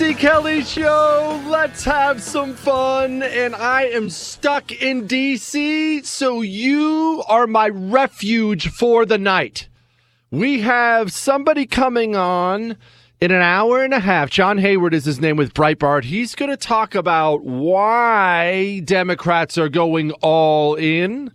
Jesse Kelly Show. Let's have some fun. And I am stuck in DC, so you are my refuge for the night. We have somebody coming on in an hour and a half. John Hayward is his name with Breitbart. He's going to talk about why Democrats are going all in.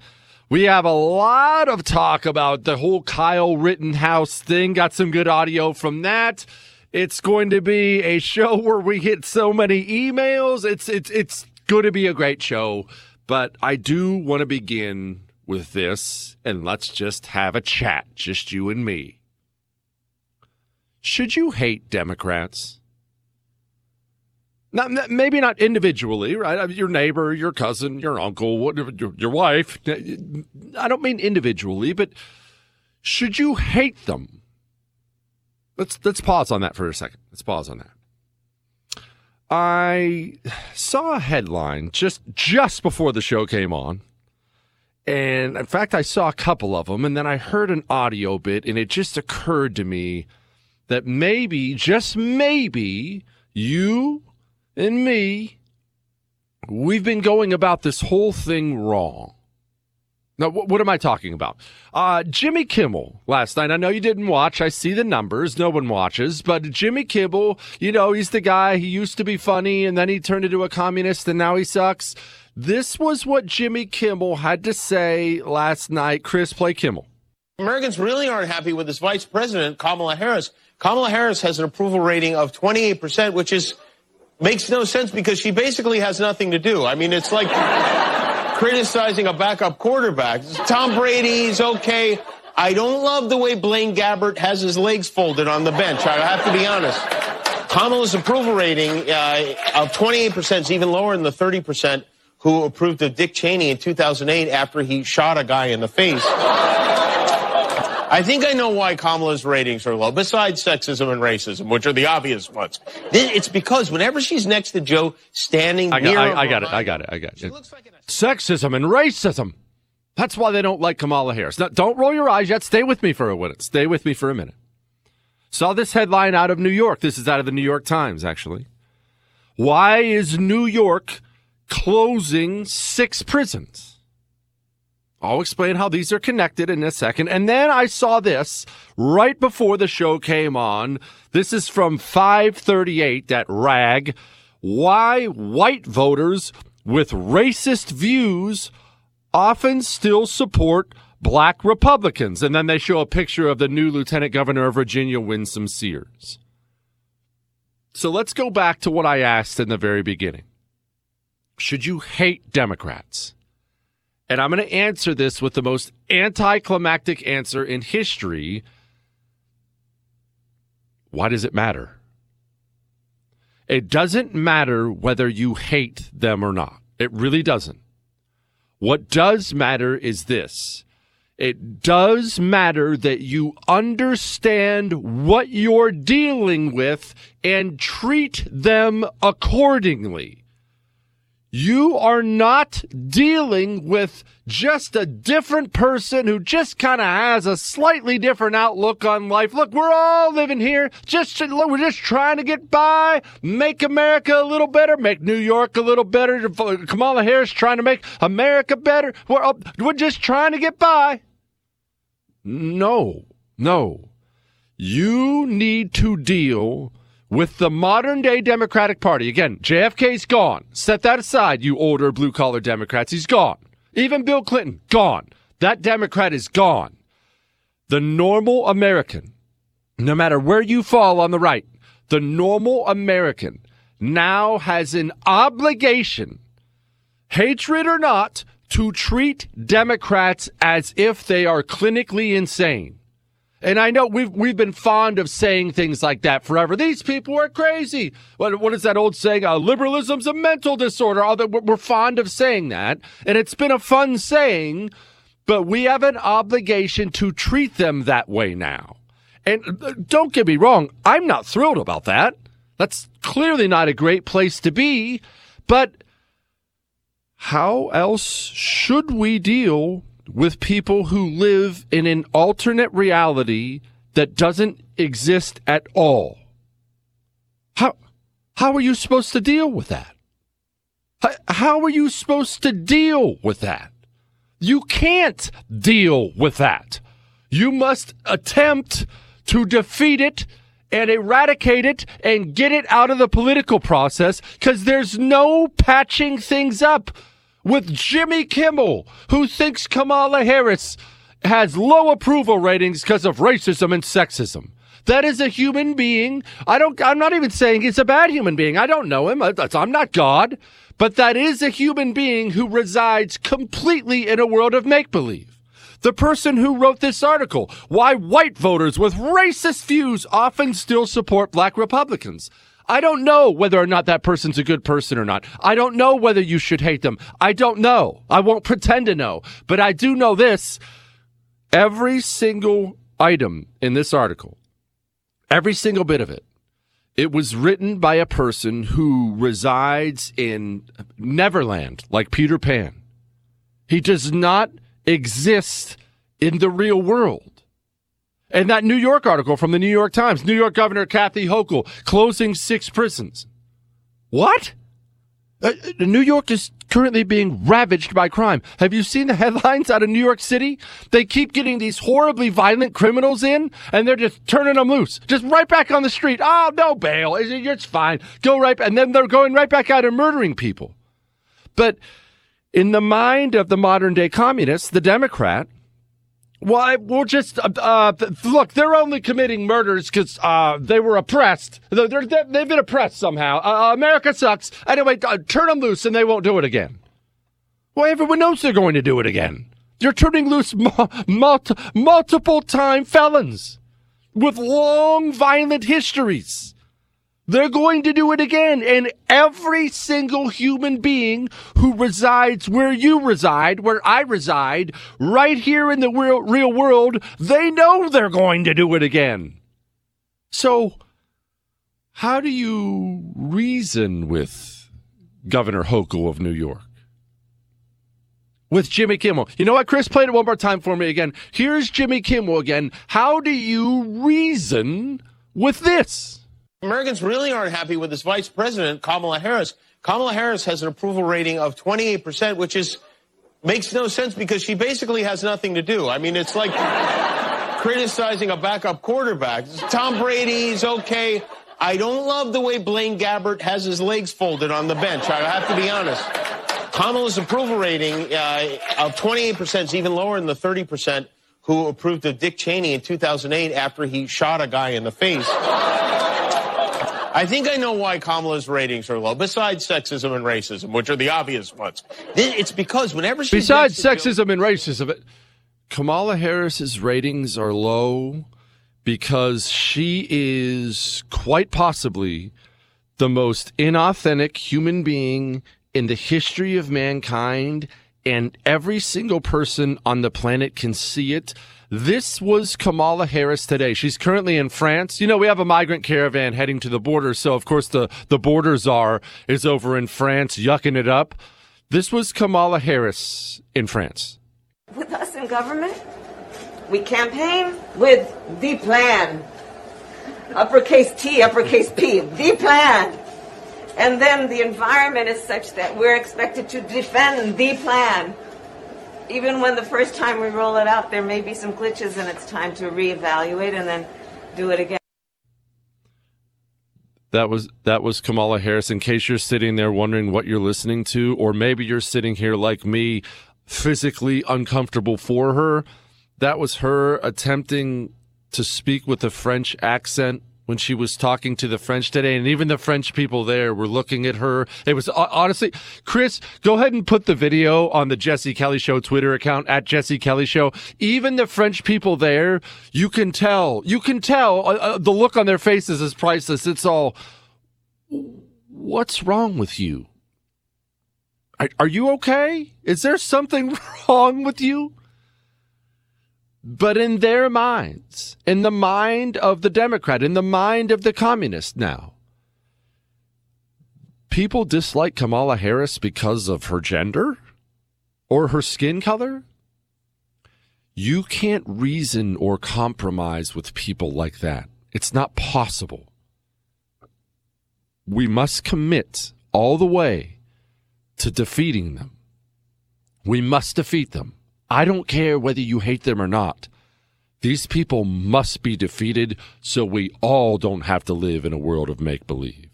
We have a lot of talk about the whole Kyle Rittenhouse thing. Got some good audio from that. It's going to be a show where we hit so many emails. It's it's it's going to be a great show, but I do want to begin with this and let's just have a chat, just you and me. Should you hate Democrats? Not maybe not individually, right? Uh, your neighbor, your cousin, your uncle, whatever, your wife. I don't mean individually, but should you hate them? Let's let's pause on that for a second. Let's pause on that. I saw a headline just just before the show came on. And in fact, I saw a couple of them and then I heard an audio bit and it just occurred to me that maybe just maybe you and me we've been going about this whole thing wrong. Now, what, am I talking about? Uh, Jimmy Kimmel last night. I know you didn't watch. I see the numbers. No one watches. But Jimmy Kimmel, you know, he's the guy. He used to be funny and then he turned into a communist and now he sucks. This was what Jimmy Kimmel had to say last night. Chris, play Kimmel. Americans really aren't happy with this vice president, Kamala Harris. Kamala Harris has an approval rating of 28%, which is makes no sense because she basically has nothing to do. I mean, it's like criticizing a backup quarterback. Tom Brady's okay. I don't love the way Blaine Gabbert has his legs folded on the bench. I have to be honest. Kamala's approval rating uh, of 28% is even lower than the 30% who approved of Dick Cheney in 2008 after he shot a guy in the face. I think I know why Kamala's ratings are low, besides sexism and racism, which are the obvious ones. It's because whenever she's next to Joe, standing I got, near I, I got it. I got it. I got it. Sexism and racism. That's why they don't like Kamala Harris. Now, don't roll your eyes yet. Stay with me for a minute. Stay with me for a minute. Saw this headline out of New York. This is out of the New York Times, actually. Why is New York closing six prisons? I'll explain how these are connected in a second. And then I saw this right before the show came on. This is from 538 at RAG. Why white voters with racist views often still support black Republicans. And then they show a picture of the new Lieutenant Governor of Virginia, Winsome Sears. So let's go back to what I asked in the very beginning. Should you hate Democrats? And I'm going to answer this with the most anticlimactic answer in history. Why does it matter? It doesn't matter whether you hate them or not. It really doesn't. What does matter is this. It does matter that you understand what you're dealing with and treat them accordingly. You are not dealing with just a different person who just kind of has a slightly different outlook on life. Look, we're all living here. Just look, we're just trying to get by, make America a little better, make New York a little better. Kamala Harris trying to make America better. We're we're just trying to get by. No, no. You need to deal with the modern day Democratic Party. Again, JFK's gone. Set that aside, you older blue collar Democrats. He's gone. Even Bill Clinton, gone. That Democrat is gone. The normal American, no matter where you fall on the right, the normal American now has an obligation, hatred or not, to treat Democrats as if they are clinically insane. And I know we've we've been fond of saying things like that forever. These people are crazy. What what is that old saying? Uh, liberalism's a mental disorder. All that we're fond of saying that, and it's been a fun saying, but we have an obligation to treat them that way now. And uh, don't get me wrong, I'm not thrilled about that. That's clearly not a great place to be, but how else should we deal with people who live in an alternate reality that doesn't exist at all. How How are you supposed to deal with that? How are you supposed to deal with that? You can't deal with that. You must attempt to defeat it and eradicate it and get it out of the political process because there's no patching things up with Jimmy Kimmel, who thinks Kamala Harris has low approval ratings because of racism and sexism. That is a human being. I don't, I'm not even saying he's a bad human being. I don't know him. I'm not God, but that is a human being who resides completely in a world of make believe. The person who wrote this article, why white voters with racist views often still support black Republicans. I don't know whether or not that person's a good person or not. I don't know whether you should hate them. I don't know. I won't pretend to know. But I do know this. Every single item in this article Every single bit of it. It was written by a person who resides in Neverland, like Peter Pan. He does not exist in the real world. And that New York article from the New York Times, New York Governor Kathy Hochul closing six prisons. What? Uh, New York is currently being ravaged by crime. Have you seen the headlines out of New York City? They keep getting these horribly violent criminals in and they're just turning them loose. Just right back on the street. Oh, no bail. It's fine. Go right. And then they're going right back out and murdering people. But in the mind of the modern day communists, the Democrat, well, we'll just uh, uh, look. They're only committing murders because uh, they were oppressed. They're, they have been oppressed somehow. Uh, uh, America sucks. Anyway, turn them loose, and they won't do it again. Well, everyone knows they're going to do it again. You're turning loose multi- multiple time felons with long violent histories. They're going to do it again. And every single human being who resides where you reside, where I reside, right here in the real, real world, they know they're going to do it again. So, how do you reason with Governor Hochul of New York? With Jimmy Kimmel. You know what, Chris? Played it one more time for me again. Here's Jimmy Kimmel again. How do you reason with this? Americans really aren't happy with this vice president, Kamala Harris. Kamala Harris has an approval rating of 28%, which is makes no sense because she basically has nothing to do. I mean, it's like criticizing a backup quarterback. Tom Brady's okay. I don't love the way Blaine Gabbert has his legs folded on the bench. I have to be honest. Kamala's approval rating uh, of 28% is even lower than the 30% who approved of Dick Cheney in 2008 after he shot a guy in the face. I think I know why Kamala's ratings are low, besides sexism and racism, which are the obvious ones. It's because whenever she. Besides sexism and racism, Kamala Harris's ratings are low because she is quite possibly the most inauthentic human being in the history of mankind, and every single person on the planet can see it. This was Kamala Harris today. She's currently in France. You know, we have a migrant caravan heading to the border. So, of course, the, the border czar is over in France, yucking it up. This was Kamala Harris in France. With us in government, we campaign with the plan. Uppercase T, uppercase P, the plan. And then the environment is such that we're expected to defend the plan even when the first time we roll it out, there may be some glitches and it's time to reevaluate and then do it again. That was that was Kamala Harris. In case you're sitting there wondering what you're listening to, or maybe you're sitting here like me, physically uncomfortable for her, that was her attempting to speak with a French accent when she was talking to the French today, and even the French people there were looking at her. It was honestly, Chris, go ahead and put the video on the Jesse Kelly Show Twitter account at Jesse Kelly Show. Even the French people there, you can tell, you can tell uh, uh, the look on their faces is priceless. It's all, what's wrong with you? Are, are you okay? Is there something wrong with you? But in their minds, in the mind of the Democrat, in the mind of the communist now, people dislike Kamala Harris because of her gender or her skin color. You can't reason or compromise with people like that. It's not possible. we must commit all the way to defeating them. We must defeat them. I don't care whether you hate them or not. These people must be defeated so we all don't have to live in a world of make believe.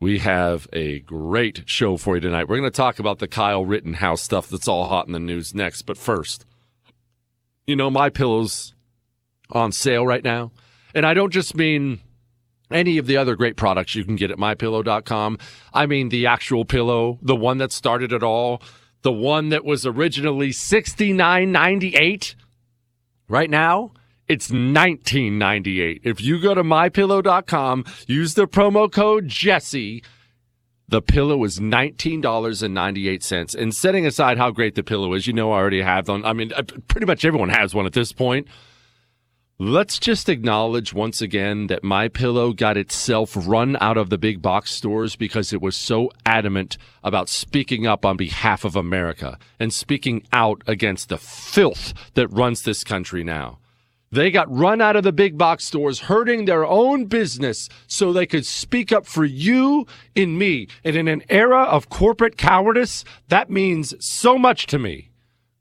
We have a great show for you tonight. We're going to talk about the Kyle Rittenhouse stuff that's all hot in the news next. But first, you know, my pillow's on sale right now. And I don't just mean any of the other great products you can get at mypillow.com. I mean the actual pillow, the one that started it all, the one that was originally $69.98. Right now, it's 1998. If you go to mypillow.com, use the promo code Jesse, the pillow is $19.98. And setting aside how great the pillow is, you know I already have one. I mean, pretty much everyone has one at this point. Let's just acknowledge once again that My Pillow got itself run out of the big box stores because it was so adamant about speaking up on behalf of America and speaking out against the filth that runs this country now. They got run out of the big box stores hurting their own business so they could speak up for you and me. And in an era of corporate cowardice, that means so much to me.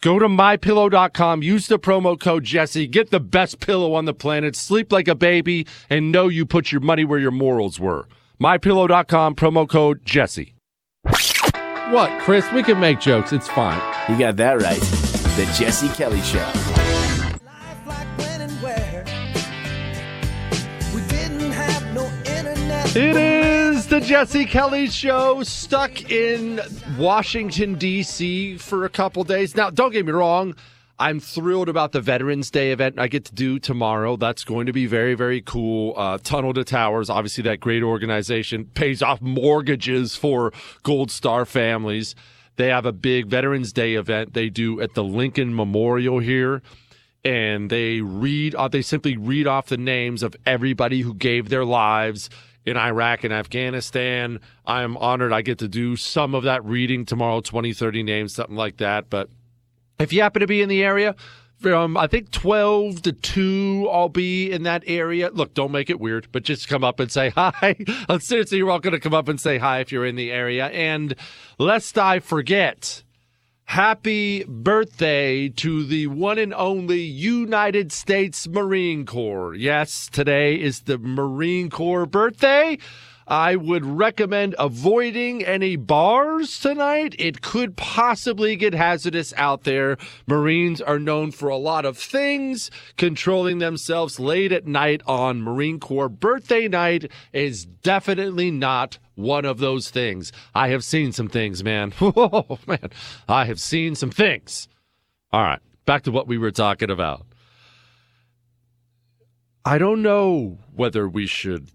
Go to mypillow.com, use the promo code Jesse, get the best pillow on the planet, sleep like a baby, and know you put your money where your morals were. Mypillow.com, promo code Jesse. What, Chris? We can make jokes. It's fine. You got that right. The Jesse Kelly Show. It is the Jesse Kelly Show, stuck in Washington, D.C. for a couple days. Now, don't get me wrong. I'm thrilled about the Veterans Day event I get to do tomorrow. That's going to be very, very cool. Uh, Tunnel to Towers, obviously, that great organization pays off mortgages for Gold Star families. They have a big Veterans Day event they do at the Lincoln Memorial here and they read uh, they simply read off the names of everybody who gave their lives in Iraq and Afghanistan. I'm honored I get to do some of that reading tomorrow, 20, 30 names, something like that. But if you happen to be in the area, from I think 12 to 2, I'll be in that area. Look, don't make it weird, but just come up and say hi. Seriously, you're all going to come up and say hi if you're in the area. And lest I forget, Happy birthday to the one and only United States Marine Corps. Yes, today is the Marine Corps birthday. I would recommend avoiding any bars tonight. It could possibly get hazardous out there. Marines are known for a lot of things. Controlling themselves late at night on Marine Corps birthday night is definitely not one of those things. I have seen some things, man. Oh, man. I have seen some things. All right. Back to what we were talking about. I don't know whether we should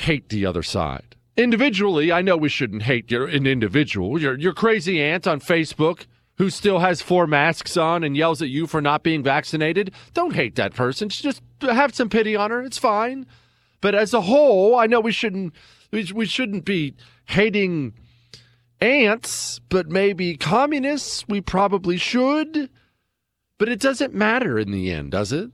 hate the other side. Individually, I know we shouldn't hate an individual. Your, your crazy aunt on Facebook who still has four masks on and yells at you for not being vaccinated. Don't hate that person. Just have some pity on her. It's fine. But as a whole, I know we shouldn't we, we shouldn't be hating aunts, but maybe communists. We probably should. But it doesn't matter in the end, does it?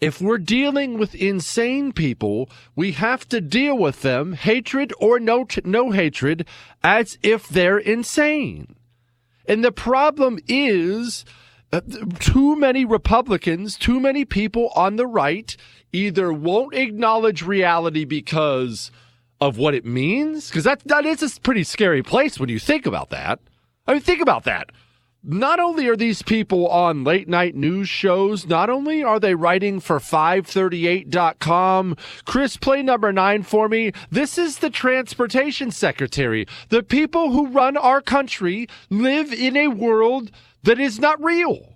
If we're dealing with insane people, we have to deal with them, hatred or no, no hatred, as if they're insane. And the problem is uh, too many Republicans, too many people on the right either won't acknowledge reality because of what it means, because that, that is a pretty scary place when you think about that. I mean, think about that not only are these people on late night news shows, not only are they writing for 538.com. Chris, play number nine for me. This is the transportation secretary. The people who run our country live in a world that is not real.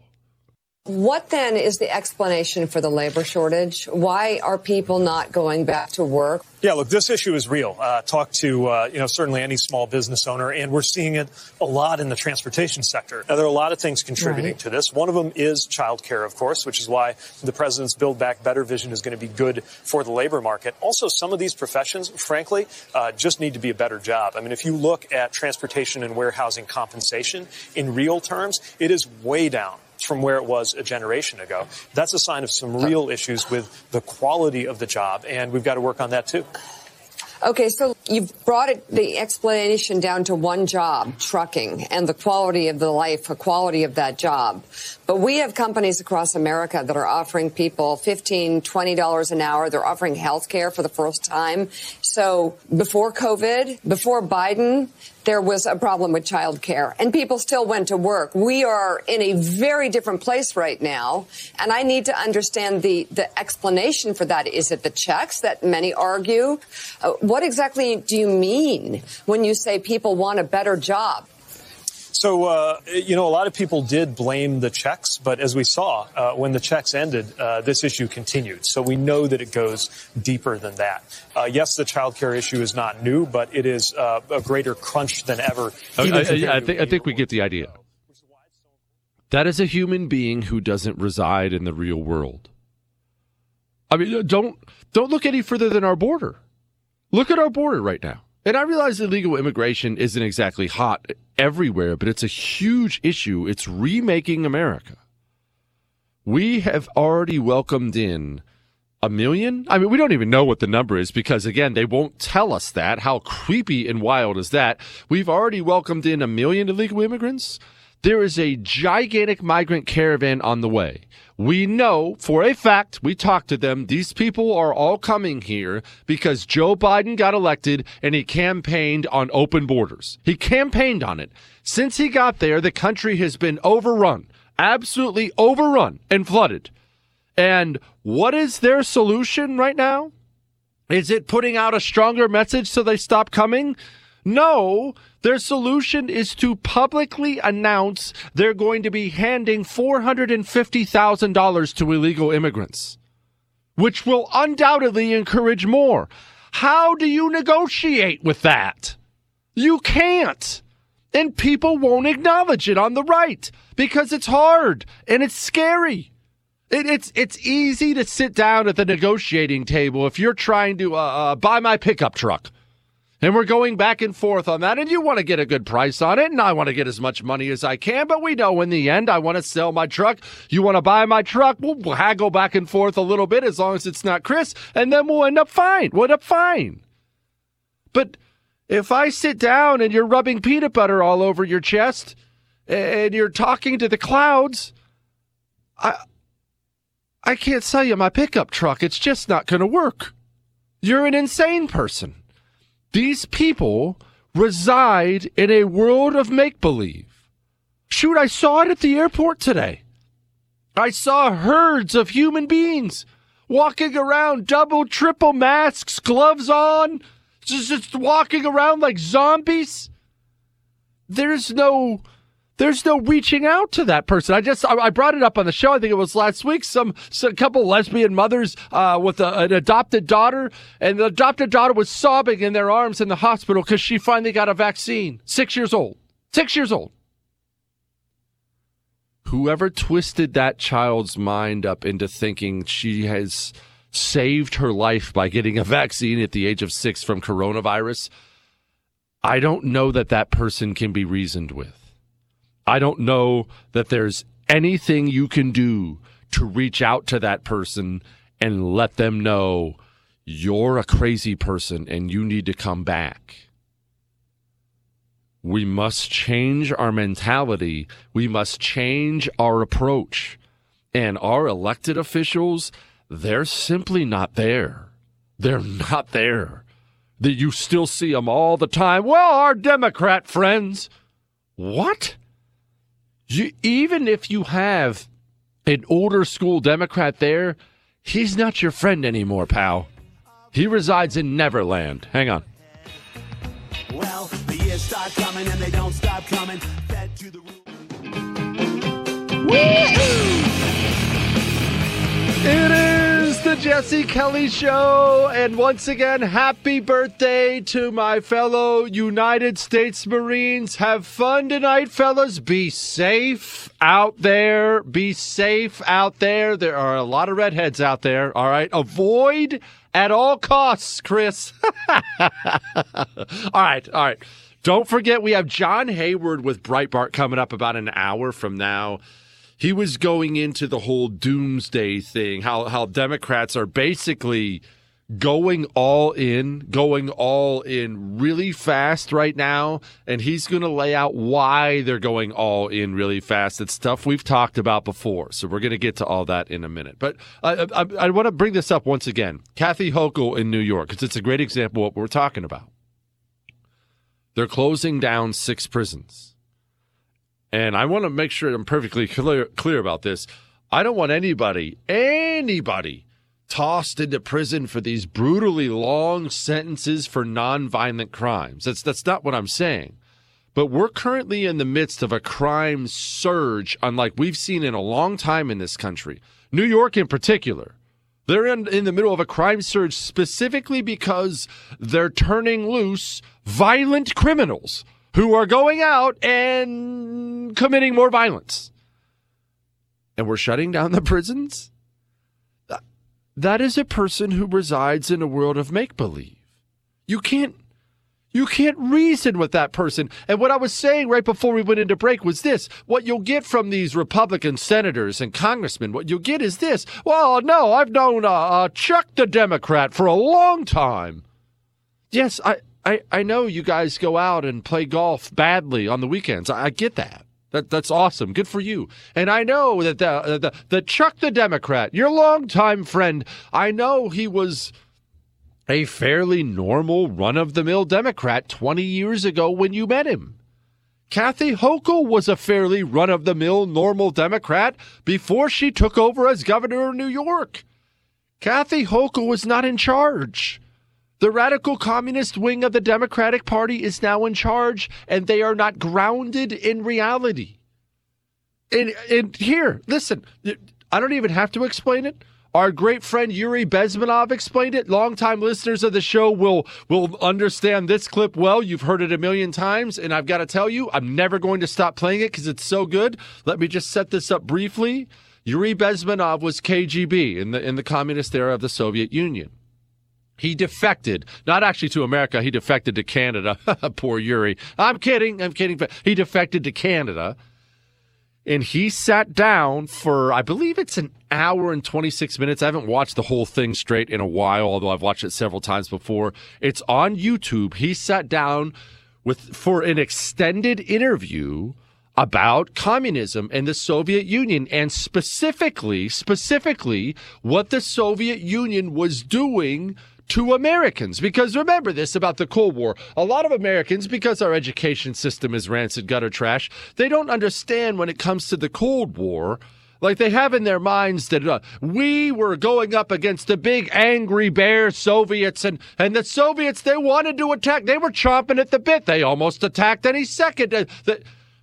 What then is the explanation for the labor shortage? Why are people not going back to work? Yeah, look, this issue is real. Uh, talk to, uh, you know, certainly any small business owner, and we're seeing it a lot in the transportation sector. Now, there are a lot of things contributing right. to this. One of them is childcare, of course, which is why the president's Build Back Better vision is going to be good for the labor market. Also, some of these professions, frankly, uh, just need to be a better job. I mean, if you look at transportation and warehousing compensation in real terms, it is way down from where it was a generation ago. That's a sign of some real issues with the quality of the job, and we've got to work on that too. Okay, so you've brought it, the explanation down to one job, trucking, and the quality of the life, the quality of that job. But we have companies across America that are offering people $15, $20 an hour. They're offering health care for the first time. So before COVID, before Biden, there was a problem with child care and people still went to work. We are in a very different place right now. And I need to understand the, the explanation for that. Is it the checks that many argue? Uh, what exactly do you mean when you say people want a better job? So, uh, you know, a lot of people did blame the checks, but as we saw, uh, when the checks ended, uh, this issue continued. So we know that it goes deeper than that. Uh, yes, the child care issue is not new, but it is uh, a greater crunch than ever. I, I, I, think, I think we get the idea. That is a human being who doesn't reside in the real world. I mean, don't don't look any further than our border. Look at our border right now. And I realize illegal immigration isn't exactly hot everywhere, but it's a huge issue. It's remaking America. We have already welcomed in a million. I mean, we don't even know what the number is because, again, they won't tell us that. How creepy and wild is that? We've already welcomed in a million illegal immigrants. There is a gigantic migrant caravan on the way. We know for a fact, we talked to them, these people are all coming here because Joe Biden got elected and he campaigned on open borders. He campaigned on it. Since he got there, the country has been overrun, absolutely overrun and flooded. And what is their solution right now? Is it putting out a stronger message so they stop coming? No, their solution is to publicly announce they're going to be handing $450,000 to illegal immigrants, which will undoubtedly encourage more. How do you negotiate with that? You can't. And people won't acknowledge it on the right because it's hard and it's scary. It, it's it's easy to sit down at the negotiating table if you're trying to uh, uh, buy my pickup truck and we're going back and forth on that. And you want to get a good price on it. And I want to get as much money as I can. But we know in the end, I want to sell my truck. You want to buy my truck? We'll, haggle back and forth a little bit as long as it's not Chris. And then we'll end up fine. We'll end up fine. But if I sit down and you're rubbing peanut butter all over your chest and you're talking to the clouds, I, I can't sell you my pickup truck. It's just not going to work. You're an insane person. These people reside in a world of make believe. Shoot, I saw it at the airport today. I saw herds of human beings walking around, double, triple masks, gloves on, just, just walking around like zombies. There's no there's no reaching out to that person. I just I, brought it up on the show. I think it was last week. Some, some couple lesbian mothers uh, with a, an adopted daughter, and the adopted daughter was sobbing in their arms in the hospital because she finally got a vaccine. Six years old. Six years old. Whoever twisted that child's mind up into thinking she has saved her life by getting a vaccine at the age of six from coronavirus, I don't know that that person can be reasoned with. I don't know that there's anything you can do to reach out to that person and let them know you're a crazy person and you need to come back. We must change our mentality. We must change our approach. And our elected officials, they're simply not there. They're not there. That you still see them all the time. Well, our Democrat friends. What? You, even if you have an older school Democrat there, he's not your friend anymore, pal. He resides in Neverland. Hang on. Well, the years start coming and they don't stop coming. Fed to the It is the Jesse Kelly Show. And once again, happy birthday to my fellow United States Marines. Have fun tonight, fellas. Be safe out there. Be safe out there. There are a lot of redheads out there. All right. Avoid at all costs, Chris. all right. All right. Don't forget, we have John Hayward with Breitbart coming up about an hour from now he was going into the whole doomsday thing, how how Democrats are basically going all in, going all in really fast right now. And he's going to lay out why they're going all in really fast. It's stuff we've talked about before. So we're going to get to all that in a minute. But I, I, I want to bring this up once again. Kathy Hochul in New York, because it's a great example of what we're talking about. They're closing down six prisons. And I want to make sure I'm perfectly clear, clear about this. I don't want anybody, anybody tossed into prison for these brutally long sentences for nonviolent crimes. That's that's not what I'm saying. But we're currently in the midst of a crime surge unlike we've seen in a long time in this country. New York in particular. They're in, in the middle of a crime surge specifically because they're turning loose violent criminals who are going out and committing more violence. And we're shutting down the prisons? That is a person who resides in a world of make believe. You can't you can't reason with that person. And what I was saying right before we went into break was this. What you'll get from these Republican senators and congressmen, what you'll get is this. Well, no, I've known uh, uh, Chuck the Democrat for a long time. Yes, I, I, I know you guys go out and play golf badly on the weekends. I, I get that. That that's awesome. Good for you. And I know that the uh, the, the Chuck the Democrat, your longtime friend, I know he was a fairly normal run of the mill Democrat 20 years ago when you met him. Kathy Hochul was a fairly run of the mill normal Democrat before she took over as governor of New York. Kathy Hochul was not in charge. The radical communist wing of the Democratic Party is now in charge, and they are not grounded in reality. And, and here, listen, I don't even have to explain it. Our great friend Yuri Bezmenov explained it. Longtime listeners of the show will will understand this clip well. You've heard it a million times, and I've got to tell you, I'm never going to stop playing it because it's so good. Let me just set this up briefly. Yuri Bezmenov was KGB in the in the communist era of the Soviet Union. He defected, not actually to America, he defected to Canada. Poor Yuri. I'm kidding, I'm kidding. He defected to Canada. And he sat down for, I believe it's an hour and 26 minutes. I haven't watched the whole thing straight in a while, although I've watched it several times before. It's on YouTube. He sat down with for an extended interview about communism and the Soviet Union and specifically specifically what the Soviet Union was doing to Americans. Because remember this about the Cold War. A lot of Americans, because our education system is rancid gutter trash, they don't understand when it comes to the Cold War. Like they have in their minds that uh, we were going up against the big angry bear Soviets, and, and the Soviets, they wanted to attack. They were chomping at the bit. They almost attacked any second. Uh, the,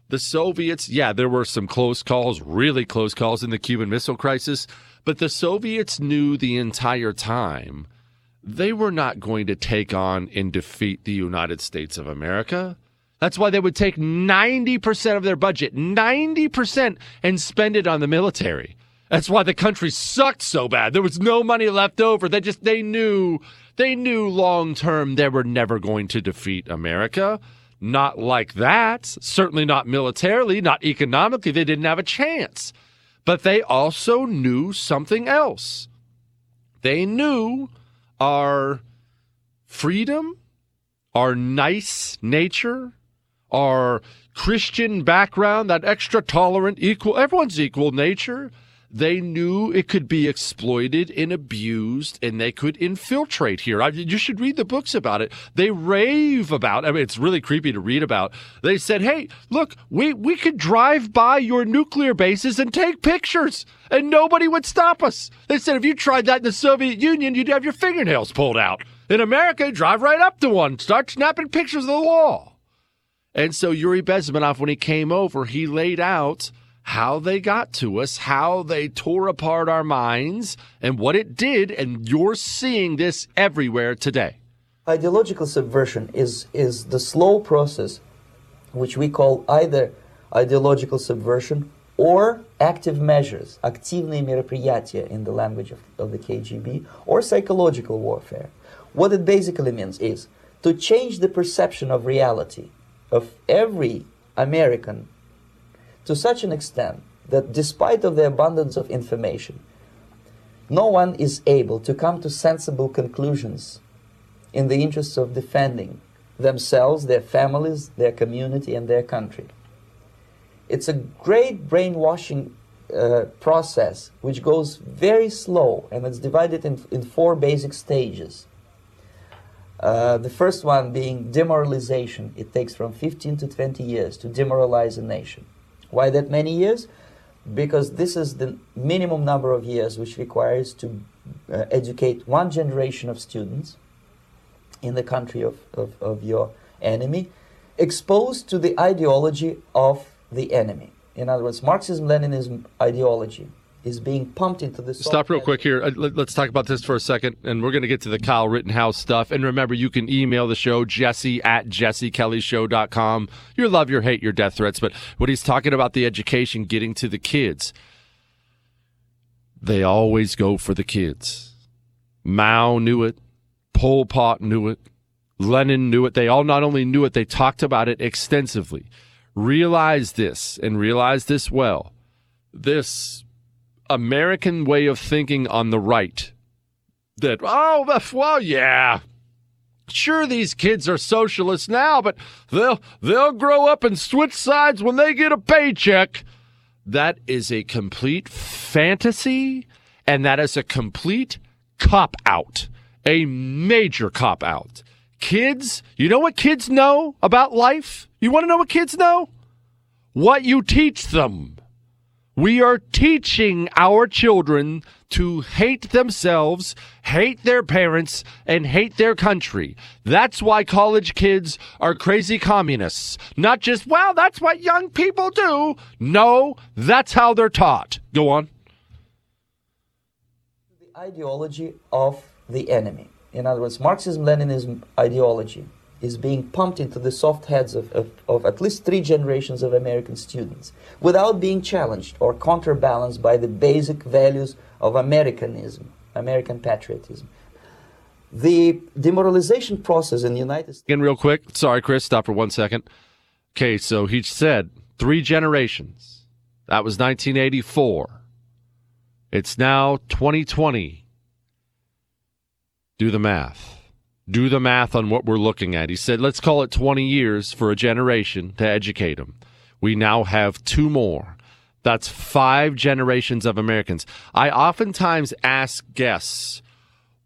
the Soviets, yeah, there were some close calls, really close calls in the Cuban Missile Crisis, but the Soviets knew the entire time they were not going to take on and defeat the United States of America. That's why they would take 90% of their budget, 90%, and spend it on the military. That's why the country sucked so bad. There was no money left over. They just, they knew, they knew long term they were never going to defeat America. Not like that. Certainly not militarily, not economically. They didn't have a chance. But they also knew something else. They knew our freedom, our nice nature, our Christian background, that extra tolerant, equal, everyone's equal nature, they knew it could be exploited and abused and they could infiltrate here. I, you should read the books about it. They rave about I mean it's really creepy to read about. They said, "Hey, look, we we could drive by your nuclear bases and take pictures and nobody would stop us." They said if you tried that in the Soviet Union, you'd have your fingernails pulled out. In America, drive right up to one, start snapping pictures of the wall. And so Yuri Bezmenov when he came over, he laid out how they got to us, how they tore apart our minds, and what it did. And you're seeing this everywhere today. Ideological subversion is, is the slow process which we call either ideological subversion or active measures, активные мероприятия in the language of, of the KGB, or psychological warfare. What it basically means is to change the perception of reality of every American to such an extent that despite of the abundance of information, no one is able to come to sensible conclusions in the interests of defending themselves, their families, their community, and their country. It's a great brainwashing uh, process which goes very slow and it's divided in, in four basic stages. Uh, the first one being demoralization. It takes from 15 to 20 years to demoralize a nation. Why that many years? Because this is the minimum number of years which requires to uh, educate one generation of students in the country of, of, of your enemy, exposed to the ideology of the enemy. In other words, Marxism Leninism ideology is being pumped into the. Stop real quick here. Uh, let's talk about this for a second, and we're going to get to the Kyle Rittenhouse stuff. And remember, you can email the show, jesse at jessekellyshow.com. Your love, your hate, your death threats. But what he's talking about the education getting to the kids, they always go for the kids. Mao knew it. Pol Pot knew it. Lenin knew it. They all not only knew it, they talked about it extensively. Realize this and realize this well. This American way of thinking on the right that, oh, well, yeah, sure these kids are socialists now, but they'll they'll grow up and switch sides when they get a paycheck. That is a complete fantasy and that is a complete cop out a major cop out. Kids, you know what kids know about life? You want to know what kids know? What you teach them. We are teaching our children to hate themselves, hate their parents, and hate their country. That's why college kids are crazy communists. Not just, well, that's what young people do. No, that's how they're taught. Go on. The ideology of the enemy. In other words, Marxism Leninism ideology is being pumped into the soft heads of, of, of, at least three generations of American students without being challenged or counterbalanced by the basic values of Americanism, American patriotism. The demoralization process in the United States. Again, real quick. Sorry, Chris, stop for one second. Okay, so he said three generations. That was 1984. It's now 2020 do the math. Do the math on what we're looking at. He said, let's call it 20 years for a generation to educate them. We now have two more. That's five generations of Americans. I oftentimes ask guests,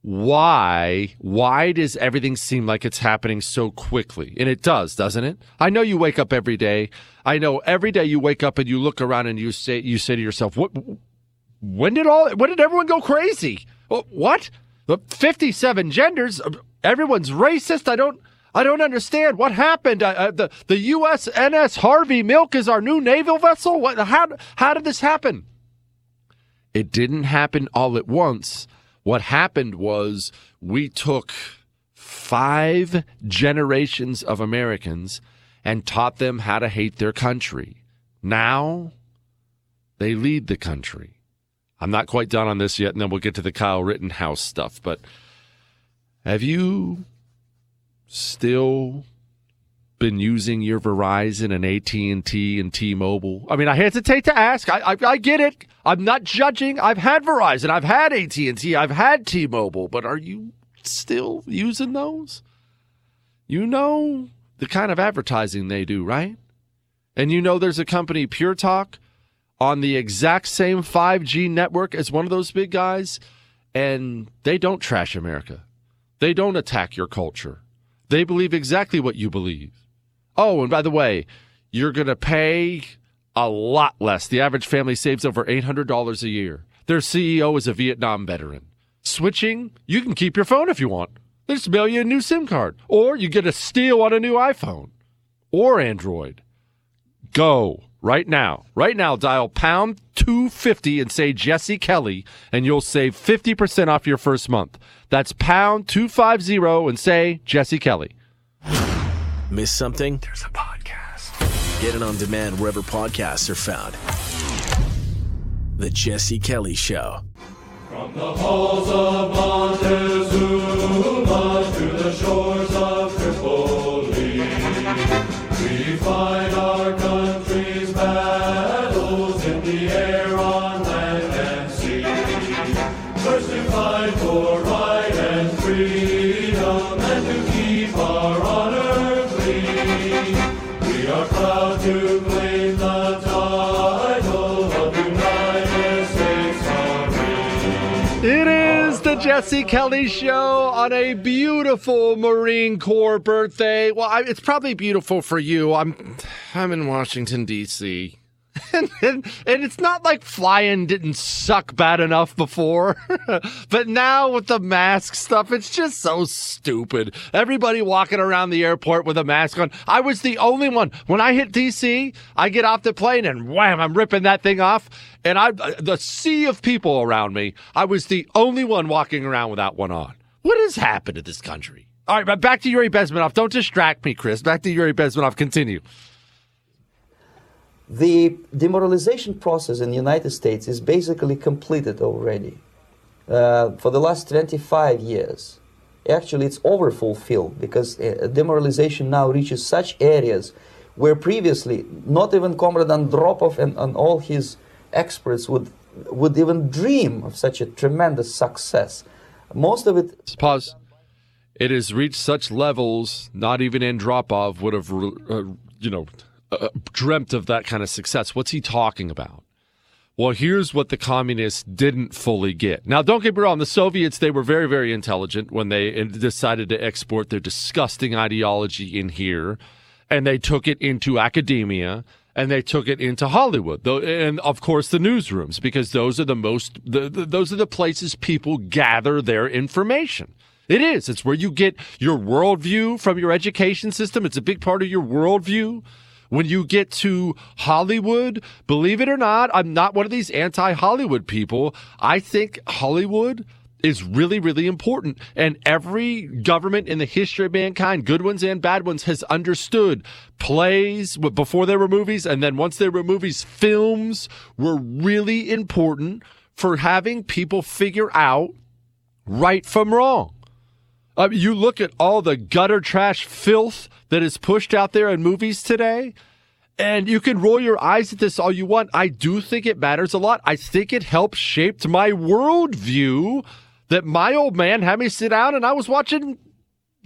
why why does everything seem like it's happening so quickly and it does doesn't it i know you wake up every day i know every day you wake up and you look around and you say you say to yourself what when did all when did everyone go crazy what 57 genders. Uh, Everyone's racist. I don't. I don't understand what happened. Uh, the the USNS Harvey Milk is our new naval vessel. What? How? How did this happen? It didn't happen all at once. What happened was we took five generations of Americans and taught them how to hate their country. Now they lead the country. I'm not quite done on this yet, and then we'll get to the Kyle Rittenhouse stuff. But have you still been using your Verizon and AT and T-Mobile? I mean, I hesitate to ask. I, I, I get it. I'm not judging. I've had Verizon. I've had AT and T. I've had T-Mobile. But are you still using those? You know the kind of advertising they do, right? And you know there's a company, Pure Talk on the exact same 5G network as one of those big guys, and they don't trash America. They don't attack your culture. They believe exactly what you believe. Oh, and by the way, you're going to pay a lot less. The average family saves over $800 a year. Their CEO is a Vietnam veteran. Switching, you can keep your phone if you want. They just mail you a new SIM card, or you get a steal on a new iPhone or Android. Go right now. Right now, dial pound 250 and say Jesse Kelly, and you'll save 50% off your first month. That's pound 250 and say Jesse Kelly. Miss something? There's a podcast. Get it on demand wherever podcasts are found. The Jesse Kelly Show. From the halls of Montezuma to the shores of Jesse Kelly Show on a beautiful Marine Corps birthday. Well, I, it's probably beautiful for you. I'm I'm in Washington D.C. And, and, and it's not like flying didn't suck bad enough before. but now with the mask stuff, it's just so stupid. Everybody walking around the airport with a mask on. I was the only one. When I hit DC, I get off the plane and wham, I'm ripping that thing off. And I, the sea of people around me, I was the only one walking around without one on. What has happened to this country? All right, but back to Yuri Bezmenov. Don't distract me, Chris. Back to Yuri Bezmenov. Continue. The demoralization process in the United States is basically completed already. Uh, for the last 25 years, actually, it's overfulfilled because uh, demoralization now reaches such areas where previously not even Comrade Andropov and, and all his experts would would even dream of such a tremendous success. Most of it. Pause. It has reached such levels not even Andropov would have, uh, you know, uh, dreamt of that kind of success. What's he talking about? Well, here's what the communists didn't fully get. Now, don't get me wrong, the Soviets, they were very, very intelligent when they decided to export their disgusting ideology in here, and they took it into academia and they took it into Hollywood, and of course the newsrooms, because those are the most, the, the, those are the places people gather their information. It is. It's where you get your worldview from your education system. It's a big part of your worldview. When you get to Hollywood, believe it or not, I'm not one of these anti Hollywood people. I think Hollywood is really, really important. And every government in the history of mankind, good ones and bad ones, has understood plays before they were movies. And then once they were movies, films were really important for having people figure out right from wrong. Uh, you look at all the gutter trash filth that is pushed out there in movies today. And you can roll your eyes at this all you want. I do think it matters a lot. I think it helped shape my worldview that my old man had me sit down and I was watching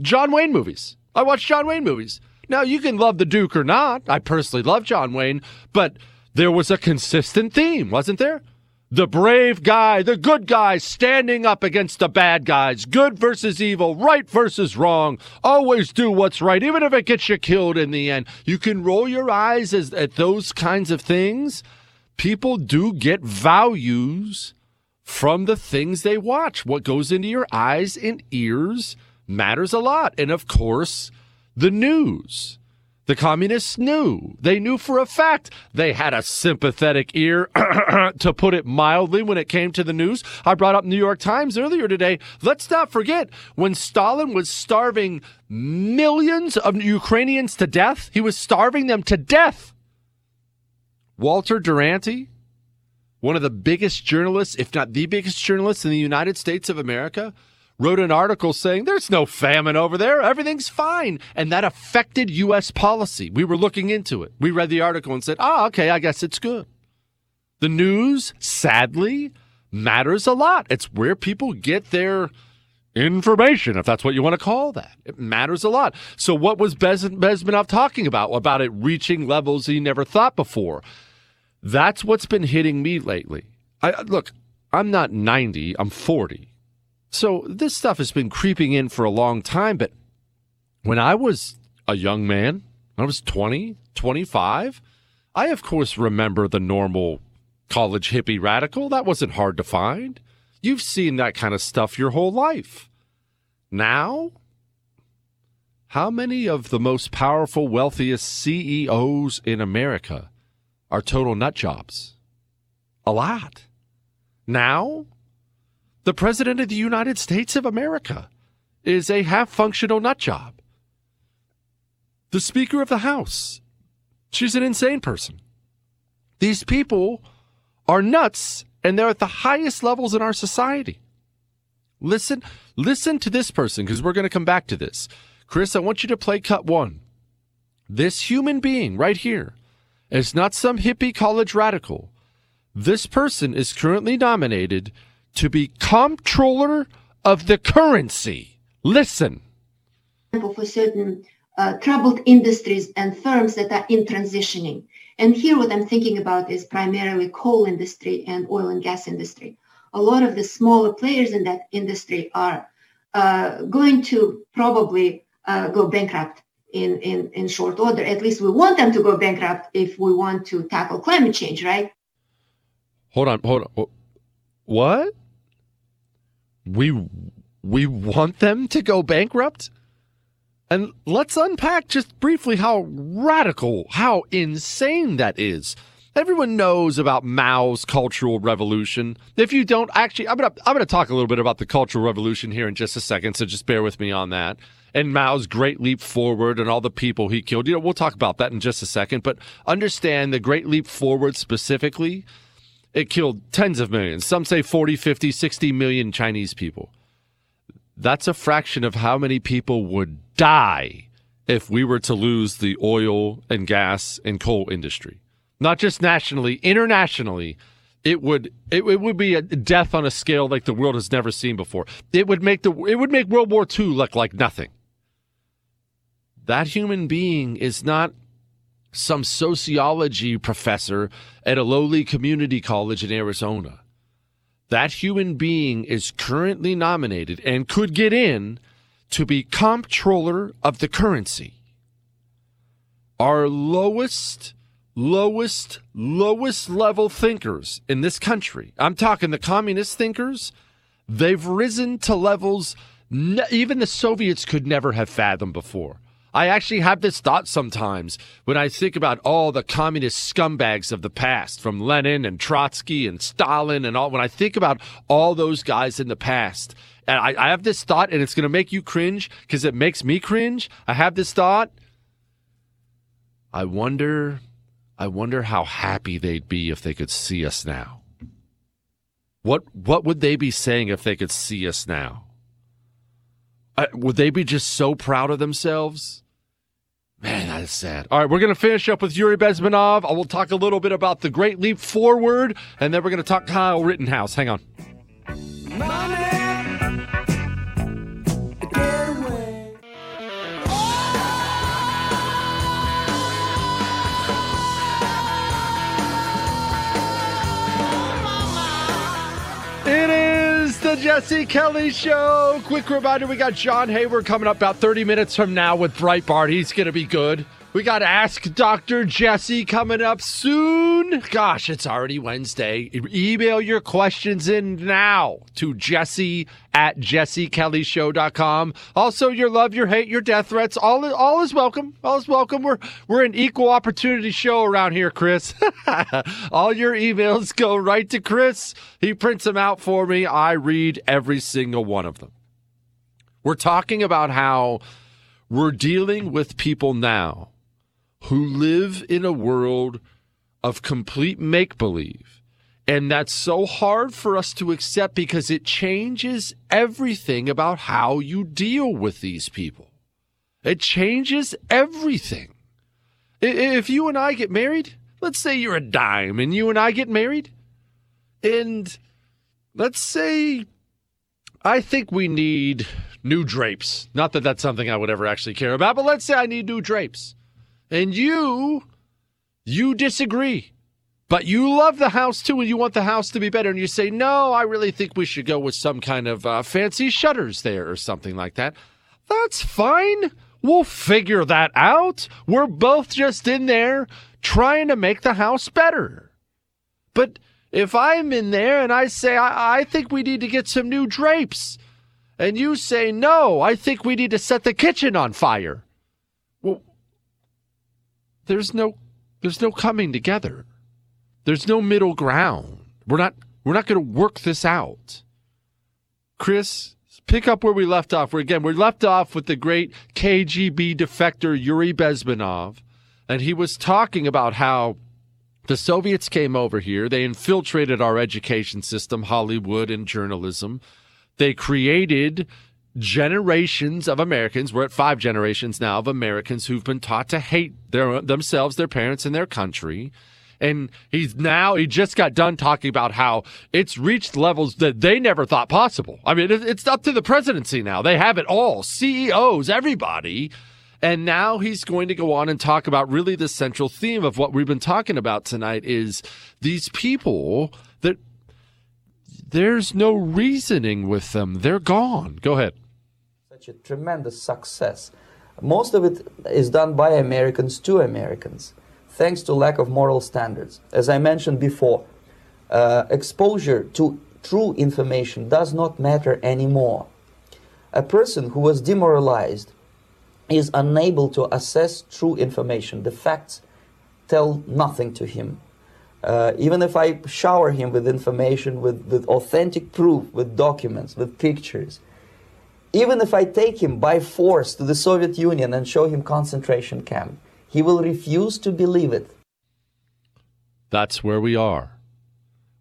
John Wayne movies. I watched John Wayne movies. Now, you can love the Duke or not. I personally love John Wayne, but there was a consistent theme, wasn't there? The brave guy, the good guy standing up against the bad guys. Good versus evil, right versus wrong. Always do what's right, even if it gets you killed in the end. You can roll your eyes as, at those kinds of things. People do get values from the things they watch. What goes into your eyes and ears matters a lot. And of course, the news. The communists knew. They knew for a fact they had a sympathetic ear, to put it mildly, when it came to the news. I brought up New York Times earlier today. Let's not forget when Stalin was starving millions of Ukrainians to death, he was starving them to death. Walter Duranty, one of the biggest journalists, if not the biggest journalist in the United States of America, wrote an article saying there's no famine over there. Everything's fine. And that affected U.S. policy. We were looking into it. We read the article and said, oh, okay, I guess it's good. The news, sadly, matters a lot. It's where people get their information, if that's what you want to call that. It matters a lot. So, what was Bez- Bezmenov talking about? About it reaching levels he never thought before. That's what's been hitting me lately. I, look, I'm not 90, I'm 40. So this stuff has been creeping in for a long time. But when I was a young man, I was 20, 25, I, of course, remember the normal college hippie radical. That wasn't hard to find. You've seen that kind of stuff your whole life. Now, how many of the most powerful, wealthiest CEOs in America are total nut jobs? A lot. Now, the President of the United States of America is a half functional nut job. The Speaker of the House, she's an insane person. These people are nuts and they're at the highest levels in our society. Listen, listen to this person because we're going to come back to this. Chris, I want you to play cut one. This human being right here is not some hippie college radical. This person is currently nominated to be comptroller of the currency. Listen. For certain uh, troubled industries and firms that are in transitioning. And here what I'm thinking about is primarily coal industry and oil and gas industry. a lot of the smaller players in that industry are uh, going to probably uh, go bankrupt in, in, in short order. At least we want them to go bankrupt if we want to tackle climate change, right? Hold on, hold on. What? We we want them to go bankrupt? And let's unpack just briefly how radical, how insane that is. Everyone knows about Mao's Cultural Revolution. If you don't, actually, I'm gonna I'm gonna talk a little bit about the Cultural Revolution here in just a second. So just bear with me on that. And Mao's Great Leap Forward and all the people he killed. You know, we'll talk about that in just a second. But understand the Great Leap Forward specifically. It killed tens of millions. Some say 40, 50, 60 million Chinese people. That's a fraction of how many people would die if we were to lose the oil and gas and coal industry. Not just nationally, internationally, it would it, it would be a death on a scale like the world has never seen before. It would make the it would make World War II look like nothing. That human being is not some sociology professor at a lowly community college in Arizona. That human being is currently nominated and could get in to be comptroller of the currency. Our lowest, lowest, lowest level thinkers in this country, I'm talking the communist thinkers, they've risen to levels even the Soviets could never have fathomed before. I actually have this thought sometimes when I think about all the communist scumbags of the past, from Lenin and Trotsky and Stalin and all. When I think about all those guys in the past, and I, I have this thought, and it's going to make you cringe because it makes me cringe. I have this thought. I wonder, I wonder how happy they'd be if they could see us now. What what would they be saying if they could see us now? Uh, would they be just so proud of themselves? Man, that is sad. All right, we're going to finish up with Yuri Bezmenov. I will talk a little bit about the Great Leap Forward, and then we're going to talk Kyle Rittenhouse. Hang on. It Jesse Kelly Show. Quick reminder we got John Hayward coming up about 30 minutes from now with Breitbart. He's going to be good. We got to Ask Dr. Jesse coming up soon. Gosh, it's already Wednesday. Email your questions in now to jesse at jessekellyshow.com. Also, your love, your hate, your death threats, all, all is welcome. All is welcome. We're, we're an equal opportunity show around here, Chris. all your emails go right to Chris. He prints them out for me. I read every single one of them. We're talking about how we're dealing with people now who live in a world of complete make believe. And that's so hard for us to accept because it changes everything about how you deal with these people. It changes everything. If you and I get married, let's say you're a dime and you and I get married, and let's say I think we need new drapes. Not that that's something I would ever actually care about, but let's say I need new drapes. And you, you disagree. But you love the house too, and you want the house to be better. And you say, no, I really think we should go with some kind of uh, fancy shutters there or something like that. That's fine. We'll figure that out. We're both just in there trying to make the house better. But if I'm in there and I say, I, I think we need to get some new drapes, and you say, no, I think we need to set the kitchen on fire. There's no there's no coming together. There's no middle ground. We're not we're not going to work this out. Chris, pick up where we left off. We're again, we left off with the great KGB defector Yuri Bezmenov, and he was talking about how the Soviets came over here. They infiltrated our education system, Hollywood, and journalism. They created generations of Americans. We're at five generations now of Americans who've been taught to hate their themselves, their parents, and their country. And he's now, he just got done talking about how it's reached levels that they never thought possible. I mean, it's up to the presidency now. They have it all CEOs, everybody. And now he's going to go on and talk about really the central theme of what we've been talking about tonight is these people that there's no reasoning with them. They're gone. Go ahead. Such a tremendous success. Most of it is done by Americans to Americans, thanks to lack of moral standards. As I mentioned before, uh, exposure to true information does not matter anymore. A person who was demoralized is unable to assess true information. The facts tell nothing to him. Uh, even if I shower him with information, with, with authentic proof, with documents, with pictures, even if I take him by force to the Soviet Union and show him concentration camp, he will refuse to believe it. That's where we are.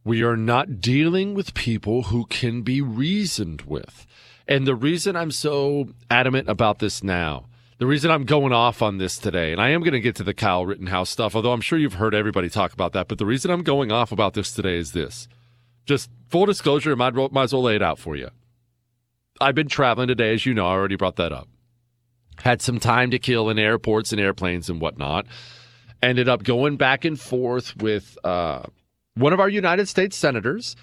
We are not dealing with people who can be reasoned with. And the reason I'm so adamant about this now, the reason I'm going off on this today, and I am going to get to the Kyle Rittenhouse stuff, although I'm sure you've heard everybody talk about that, but the reason I'm going off about this today is this. Just full disclosure, I might, might as well lay it out for you. I've been traveling today, as you know, I already brought that up. Had some time to kill in airports and airplanes and whatnot. Ended up going back and forth with uh, one of our United States senators,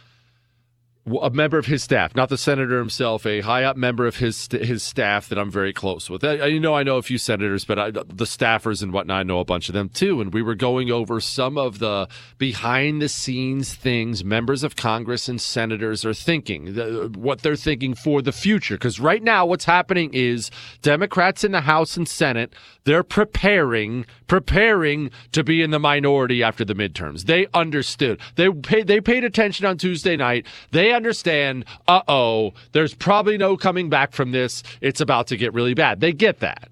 a member of his staff, not the senator himself, a high up member of his his staff that I'm very close with. I, you know, I know a few senators, but I, the staffers and whatnot, I know a bunch of them too. And we were going over some of the behind the scenes things members of Congress and senators are thinking, the, what they're thinking for the future. Because right now, what's happening is Democrats in the House and Senate they're preparing preparing to be in the minority after the midterms. They understood. They paid they paid attention on Tuesday night. They understand, uh-oh, there's probably no coming back from this. It's about to get really bad. They get that.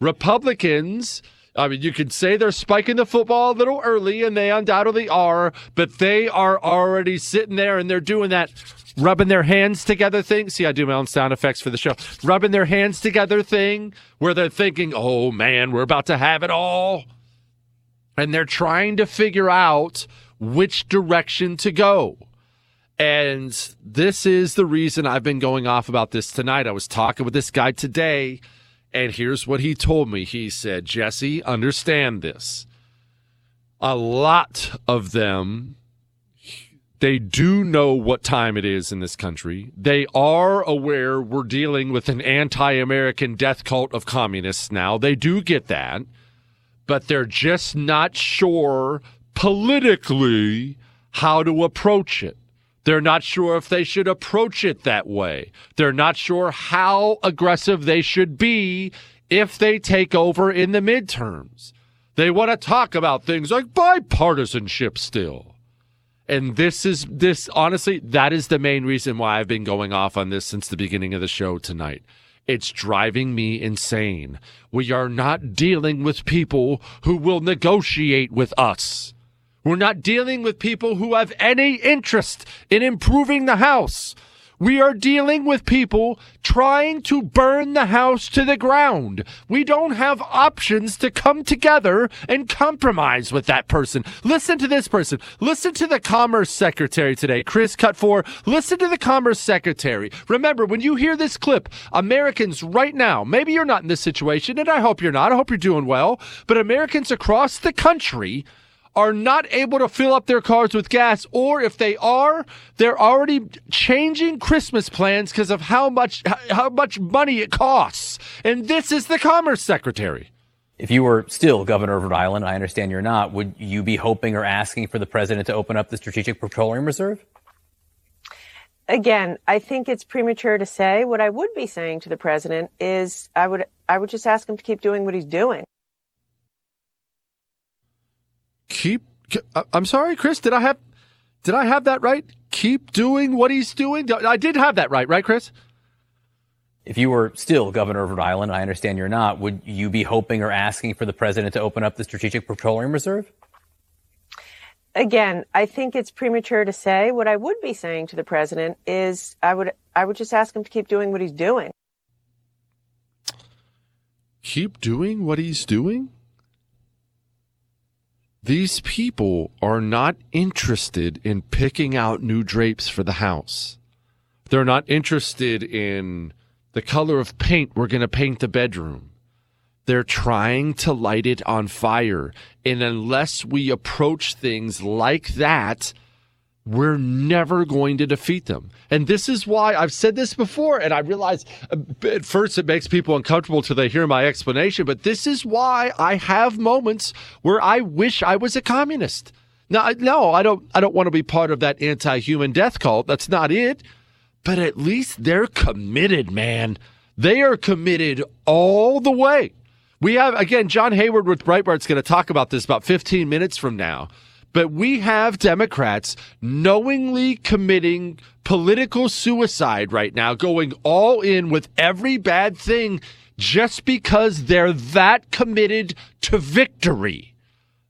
Republicans I mean, you could say they're spiking the football a little early, and they undoubtedly are, but they are already sitting there and they're doing that rubbing their hands together thing. See, I do my own sound effects for the show. Rubbing their hands together thing where they're thinking, oh man, we're about to have it all. And they're trying to figure out which direction to go. And this is the reason I've been going off about this tonight. I was talking with this guy today and here's what he told me. He said, Jesse, understand this. A lot of them, they do know what time it is in this country. They are aware we're dealing with an anti American death cult of communists now. They do get that, but they're just not sure politically how to approach it. They're not sure if they should approach it that way. They're not sure how aggressive they should be if they take over in the midterms. They want to talk about things like bipartisanship still. And this is this honestly, that is the main reason why I've been going off on this since the beginning of the show tonight. It's driving me insane. We are not dealing with people who will negotiate with us. We're not dealing with people who have any interest in improving the house. We are dealing with people trying to burn the house to the ground. We don't have options to come together and compromise with that person. Listen to this person. Listen to the Commerce Secretary today, Chris cut four. Listen to the Commerce Secretary. Remember, when you hear this clip, Americans right now, maybe you're not in this situation, and I hope you're not. I hope you're doing well, but Americans across the country are not able to fill up their cars with gas, or if they are, they're already changing Christmas plans because of how much how much money it costs. And this is the Commerce Secretary. If you were still governor of Rhode Island, I understand you're not, would you be hoping or asking for the president to open up the Strategic Petroleum Reserve? Again, I think it's premature to say. What I would be saying to the president is I would I would just ask him to keep doing what he's doing keep uh, I'm sorry, Chris, did I have did I have that right? Keep doing what he's doing? I did have that right, right, Chris? If you were still governor of Rhode Island, I understand you're not, would you be hoping or asking for the president to open up the Strategic Petroleum Reserve? Again, I think it's premature to say. What I would be saying to the president is I would I would just ask him to keep doing what he's doing. Keep doing what he's doing? These people are not interested in picking out new drapes for the house. They're not interested in the color of paint we're going to paint the bedroom. They're trying to light it on fire. And unless we approach things like that, we're never going to defeat them. And this is why I've said this before, and I realize uh, at first it makes people uncomfortable till they hear my explanation, but this is why I have moments where I wish I was a communist. Now, no, I don't. I don't want to be part of that anti-human death cult. That's not it. But at least they're committed, man. They are committed all the way. We have again John Hayward with Breitbart's going to talk about this about 15 minutes from now. But we have Democrats knowingly committing political suicide right now, going all in with every bad thing just because they're that committed to victory.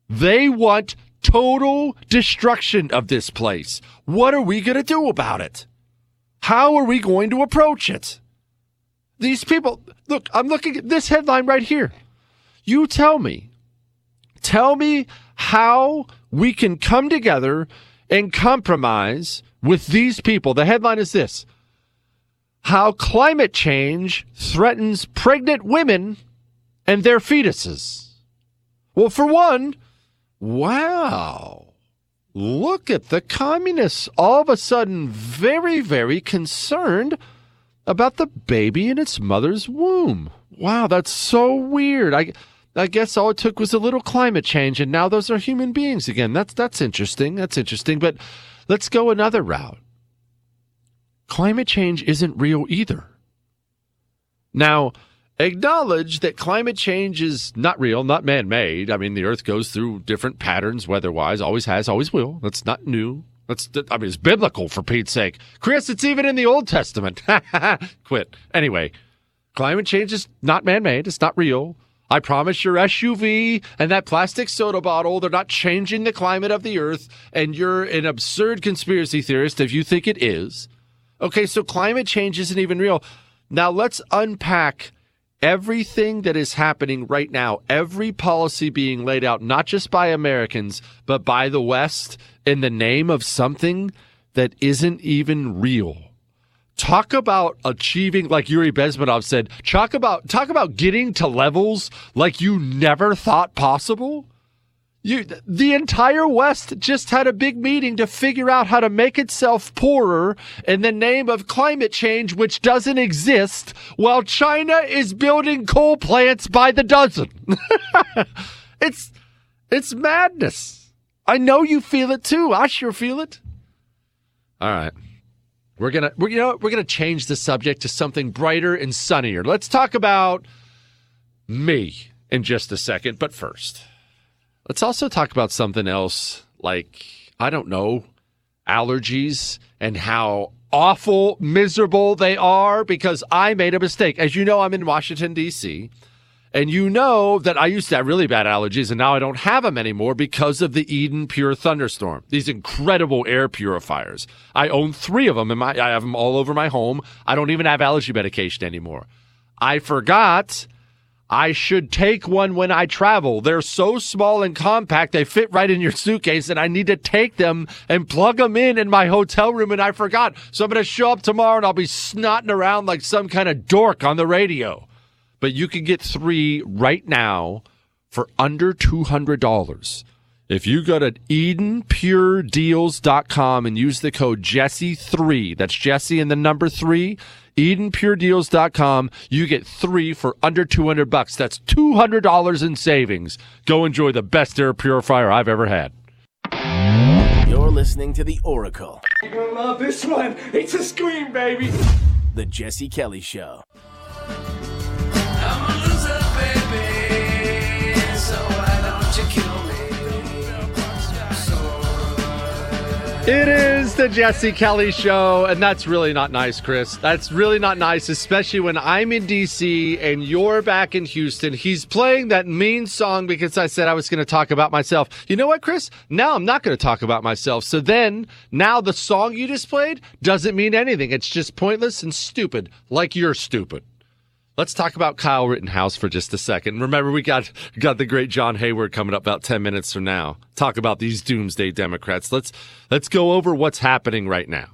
They want total destruction of this place. What are we going to do about it? How are we going to approach it? These people, look, I'm looking at this headline right here. You tell me, tell me how we can come together and compromise with these people. The headline is this How climate change threatens pregnant women and their fetuses. Well, for one, wow. Look at the communists all of a sudden very, very concerned about the baby in its mother's womb. Wow, that's so weird. I I guess all it took was a little climate change, and now those are human beings again. That's that's interesting. That's interesting. But let's go another route. Climate change isn't real either. Now, acknowledge that climate change is not real, not man-made. I mean, the Earth goes through different patterns weather-wise, always has, always will. That's not new. That's I mean, it's biblical for Pete's sake. Chris, it's even in the Old Testament. Quit. Anyway, climate change is not man-made. It's not real. I promise your SUV and that plastic soda bottle, they're not changing the climate of the earth, and you're an absurd conspiracy theorist if you think it is. Okay, so climate change isn't even real. Now let's unpack everything that is happening right now, every policy being laid out, not just by Americans, but by the West in the name of something that isn't even real talk about achieving like Yuri Bezmenov said talk about talk about getting to levels like you never thought possible. You the entire west just had a big meeting to figure out how to make itself poorer in the name of climate change which doesn't exist while China is building coal plants by the dozen. It's it's madness. I know you feel it too. I sure feel it. All right we're gonna, we're, you know, we're gonna change the subject to something brighter and sunnier. Let's talk about me in just a second, but first, let's also talk about something else, like I don't know, allergies and how awful, miserable they are because I made a mistake. As you know, I'm in Washington D.C. And you know that I used to have really bad allergies and now I don't have them anymore because of the Eden Pure Thunderstorm. These incredible air purifiers. I own three of them and I have them all over my home. I don't even have allergy medication anymore. I forgot I should take one when I travel. They're so small and compact, they fit right in your suitcase, and I need to take them and plug them in in my hotel room, and I forgot. So I'm going to show up tomorrow and I'll be snotting around like some kind of dork on the radio but you can get three right now for under $200. If you go to EdenPureDeals.com and use the code Jesse3, that's Jesse and the number three, EdenPureDeals.com, you get three for under 200 bucks. That's $200 in savings. Go enjoy the best air purifier I've ever had. You're listening to The Oracle. You're gonna love this one. It's a scream, baby. The Jesse Kelly Show. It is the Jesse Kelly Show, and that's really not nice, Chris. That's really not nice, especially when I'm in DC and you're back in Houston. He's playing that mean song because I said I was going to talk about myself. You know what, Chris? Now I'm not going to talk about myself. So then, now the song you just played doesn't mean anything. It's just pointless and stupid, like you're stupid. Let's talk about Kyle Rittenhouse for just a second. Remember, we got got the great John Hayward coming up about ten minutes from now. Talk about these doomsday Democrats. Let's let's go over what's happening right now.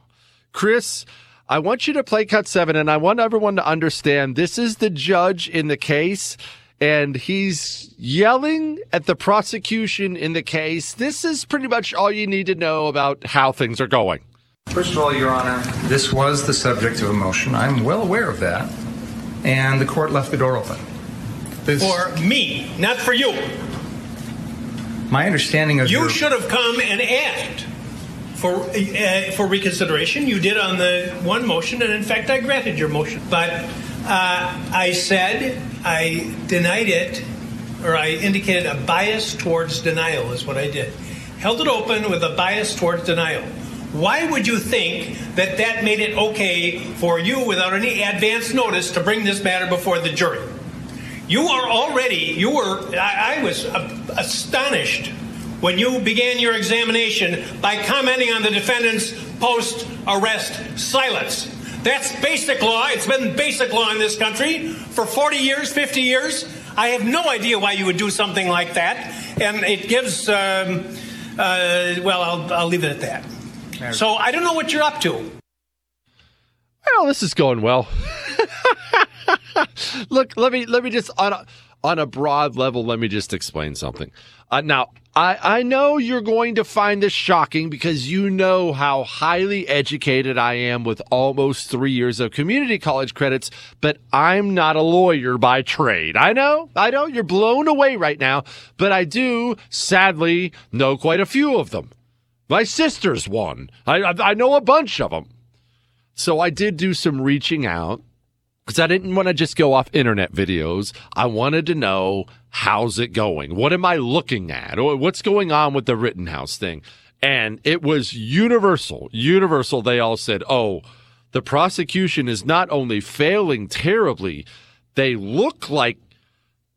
Chris, I want you to play cut seven, and I want everyone to understand this is the judge in the case. and he's yelling at the prosecution in the case. This is pretty much all you need to know about how things are going. First of all, Your Honor, this was the subject of a motion. I'm well aware of that. And the court left the door open. This- For me, not for you. my understanding of You your- should have come and asked for uh, for reconsideration. You did on the one motion, and in fact, I granted your motion. But uh, I said I denied it, or I indicated a bias towards denial is what I did. Held it open with a bias towards denial. Why would you think that that made it okay for you, without any advance notice, to bring this matter before the jury? You are already, you were, I, I was astonished when you began your examination by commenting on the defendant's post arrest silence. That's basic law. It's been basic law in this country for 40 years, 50 years. I have no idea why you would do something like that. And it gives, um, uh, well, I'll, I'll leave it at that. So I don't know what you're up to. Well, this is going well. Look, let me let me just on a, on a broad level, let me just explain something. Uh, now, I I know you're going to find this shocking because you know how highly educated I am with almost three years of community college credits, but I'm not a lawyer by trade. I know, I know, you're blown away right now, but I do sadly know quite a few of them. My sister's one. I I, I know a bunch of them. So I did do some reaching out because I didn't want to just go off internet videos. I wanted to know how's it going? What am I looking at? Or what's going on with the Rittenhouse thing? And it was universal. Universal. They all said, oh, the prosecution is not only failing terribly, they look like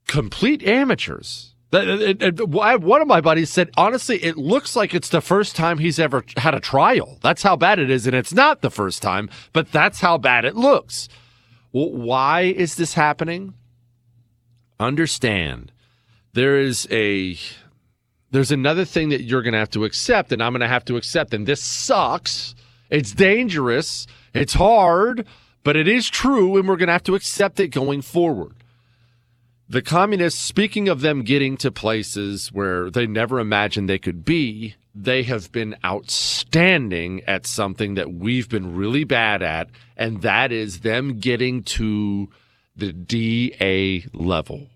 complete amateurs. One of my buddies said, honestly, it looks like it's the first time he's ever had a trial. That's how bad it is. And it's not the first time, but that's how bad it looks. Why is this happening? Understand there is a there's another thing that you're going to have to accept and I'm going to have to accept and this sucks. It's dangerous, it's hard, but it is true and we're going to have to accept it going forward. The communists, speaking of them getting to places where they never imagined they could be, they have been outstanding at something that we've been really bad at, and that is them getting to the DA level.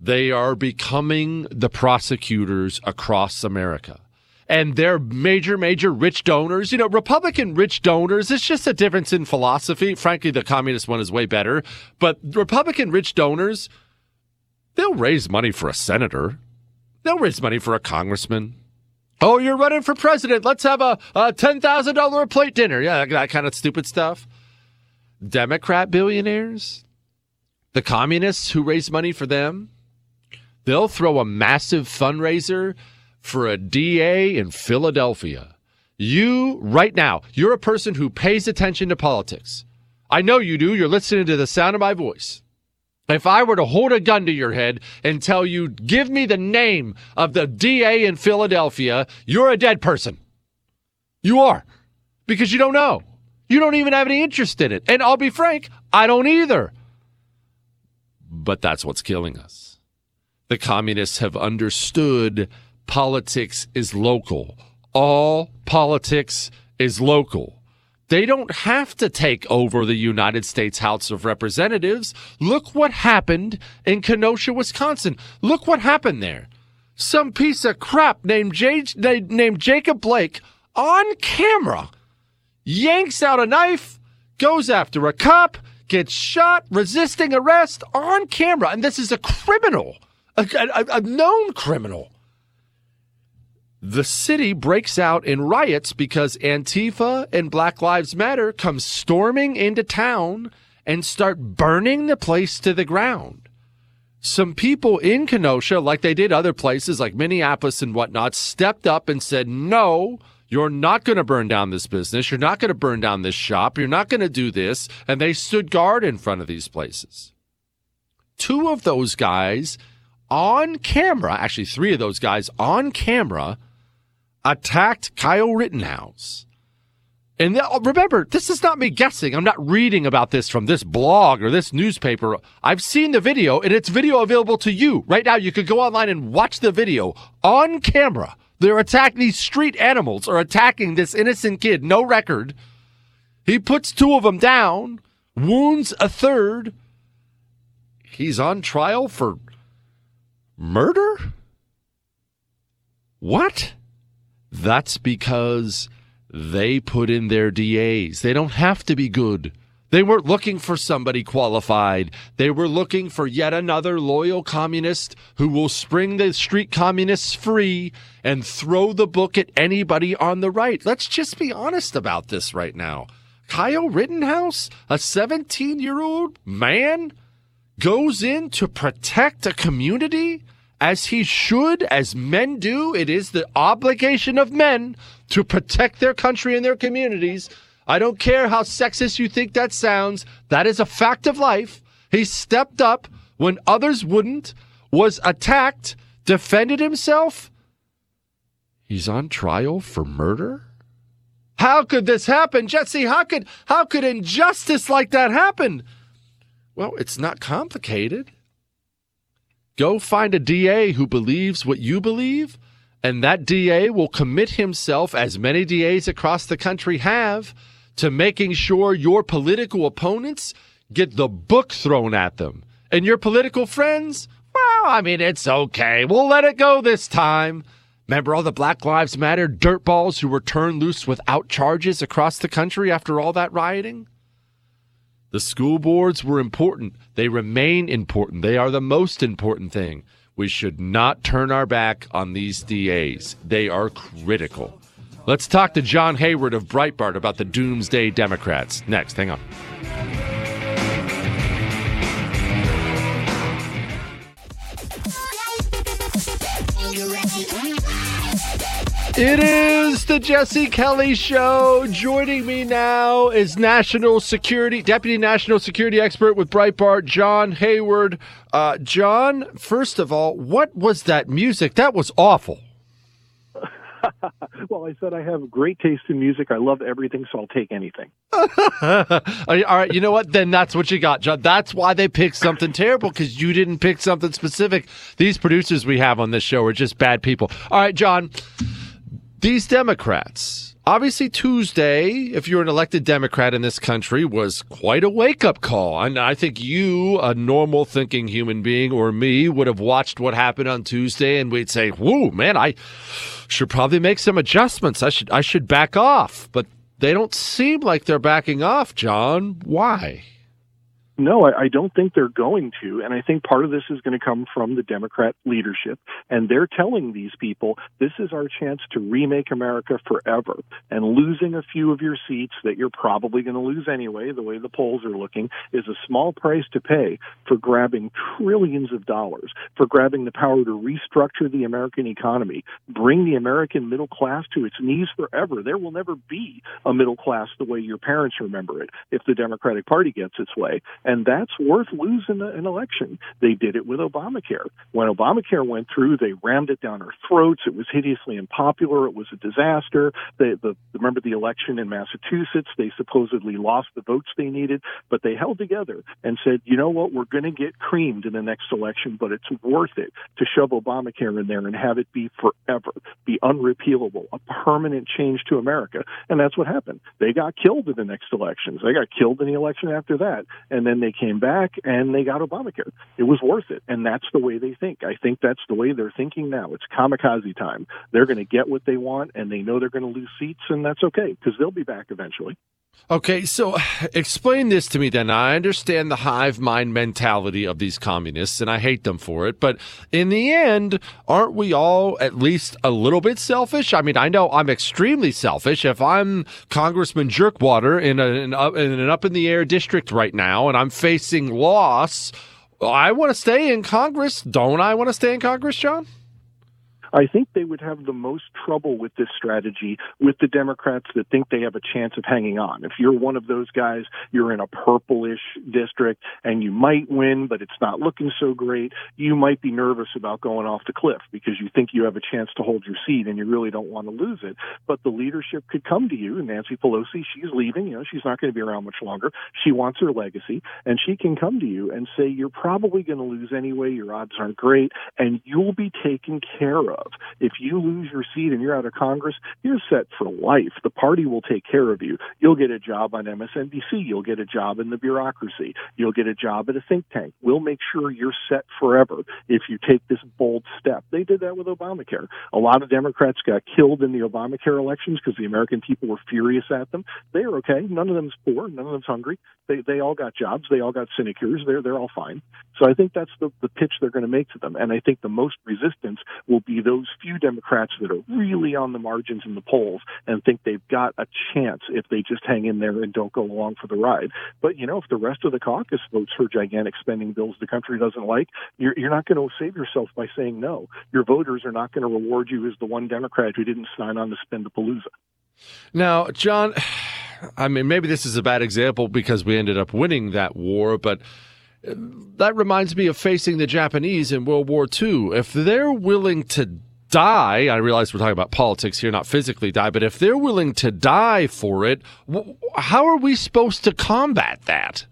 They are becoming the prosecutors across America. And they're major, major rich donors. You know, Republican rich donors, it's just a difference in philosophy. Frankly, the communist one is way better. But Republican rich donors, they'll raise money for a senator, they'll raise money for a congressman. Oh, you're running for president. Let's have a, a $10,000 a plate dinner. Yeah, that kind of stupid stuff. Democrat billionaires, the communists who raise money for them, they'll throw a massive fundraiser for a DA in Philadelphia. You, right now, you're a person who pays attention to politics. I know you do. You're listening to the sound of my voice. If I were to hold a gun to your head and tell you, give me the name of the DA in Philadelphia, you're a dead person. You are. Because you don't know. You don't even have any interest in it. And I'll be frank, I don't either. But that's what's killing us. The communists have understood politics is local. All politics is local. They don't have to take over the United States House of Representatives. Look what happened in Kenosha, Wisconsin. Look what happened there. Some piece of crap named, J- named Jacob Blake on camera yanks out a knife, goes after a cop, gets shot, resisting arrest on camera. And this is a criminal, a, a, a known criminal. The city breaks out in riots because Antifa and Black Lives Matter come storming into town and start burning the place to the ground. Some people in Kenosha, like they did other places like Minneapolis and whatnot, stepped up and said, no, you're not going to burn down this business. You're not going to burn down this shop. You're not going to do this. And they stood guard in front of these places. Two of those guys on camera, actually, three of those guys on camera, attacked Kyle Rittenhouse. And remember, this is not me guessing. I'm not reading about this from this blog or this newspaper. I've seen the video, and it's video available to you right now. You could go online and watch the video on camera. They're attacking these street animals are attacking this innocent kid, no record. He puts two of them down, wounds a third. He's on trial for murder? What? That's because they put in their DAs. They don't have to be good. They weren't looking for somebody qualified. They were looking for yet another loyal communist who will spring the street communists free and throw the book at anybody on the right. Let's just be honest about this right now. Kyle Rittenhouse, a 17 year old man, goes in to protect a community as he should, as men do. It is the obligation of men to protect their country and their communities. I don't care how sexist you think that sounds. That is a fact of life. He stepped up when others wouldn't, was attacked, defended himself. He's on trial for murder? How could this happen, Jesse? How could how could injustice like that happen? Well, it's not complicated. Go find a DA who believes what you believe, and that DA will commit himself, as many DAs across the country have, to making sure your political opponents get the book thrown at them. And your political friends, well, I mean, it's okay. We'll let it go this time. Remember all the Black Lives Matter dirtballs who were turned loose without charges across the country after all that rioting? The school boards were important. They remain important. They are the most important thing. We should not turn our back on these DAs. They are critical. Let's talk to John Hayward of Breitbart about the Doomsday Democrats. Next, hang on. It is the Jesse Kelly Show. Joining me now is National Security Deputy National Security Expert with Breitbart, John Hayward. Uh, John, first of all, what was that music? That was awful. well, I said I have great taste in music. I love everything, so I'll take anything. all right, you know what? Then that's what you got, John. That's why they picked something terrible because you didn't pick something specific. These producers we have on this show are just bad people. All right, John. These Democrats, obviously Tuesday, if you're an elected Democrat in this country, was quite a wake up call. And I think you, a normal thinking human being, or me, would have watched what happened on Tuesday and we'd say, whoa, man, I should probably make some adjustments. I should I should back off. But they don't seem like they're backing off, John. Why? No, I, I don't think they're going to. And I think part of this is going to come from the Democrat leadership. And they're telling these people this is our chance to remake America forever. And losing a few of your seats that you're probably going to lose anyway, the way the polls are looking, is a small price to pay for grabbing trillions of dollars, for grabbing the power to restructure the American economy, bring the American middle class to its knees forever. There will never be a middle class the way your parents remember it if the Democratic Party gets its way. And that's worth losing an election. They did it with Obamacare. When Obamacare went through, they rammed it down our throats. It was hideously unpopular. It was a disaster. They, the, remember the election in Massachusetts? They supposedly lost the votes they needed, but they held together and said, you know what? We're going to get creamed in the next election, but it's worth it to shove Obamacare in there and have it be forever, be unrepealable, a permanent change to America. And that's what happened. They got killed in the next elections. They got killed in the election after that. And then then they came back and they got Obamacare. It was worth it. And that's the way they think. I think that's the way they're thinking now. It's kamikaze time. They're going to get what they want and they know they're going to lose seats and that's okay because they'll be back eventually. Okay, so explain this to me then. I understand the hive mind mentality of these communists, and I hate them for it. But in the end, aren't we all at least a little bit selfish? I mean, I know I'm extremely selfish. If I'm Congressman Jerkwater in, a, in, in an up in the air district right now, and I'm facing loss, I want to stay in Congress. Don't I want to stay in Congress, John? I think they would have the most trouble with this strategy with the Democrats that think they have a chance of hanging on. If you're one of those guys, you're in a purplish district and you might win, but it's not looking so great, you might be nervous about going off the cliff because you think you have a chance to hold your seat and you really don't want to lose it. But the leadership could come to you, and Nancy Pelosi, she's leaving, you know, she's not going to be around much longer. She wants her legacy, and she can come to you and say, You're probably going to lose anyway, your odds aren't great, and you'll be taken care of. If you lose your seat and you're out of Congress, you're set for life. The party will take care of you. You'll get a job on MSNBC. You'll get a job in the bureaucracy. You'll get a job at a think tank. We'll make sure you're set forever if you take this bold step. They did that with Obamacare. A lot of Democrats got killed in the Obamacare elections because the American people were furious at them. They're okay. None of them's poor. None of them's hungry. They they all got jobs. They all got sinecures. They're they're all fine. So I think that's the the pitch they're going to make to them. And I think the most resistance will be those few Democrats that are really on the margins in the polls and think they've got a chance if they just hang in there and don't go along for the ride. But you know, if the rest of the caucus votes for gigantic spending bills the country doesn't like, you're you're not going to save yourself by saying no. Your voters are not going to reward you as the one Democrat who didn't sign on to spend the palooza. Now, John, I mean, maybe this is a bad example because we ended up winning that war, but that reminds me of facing the Japanese in World War II. If they're willing to die, I realize we're talking about politics here, not physically die, but if they're willing to die for it, how are we supposed to combat that?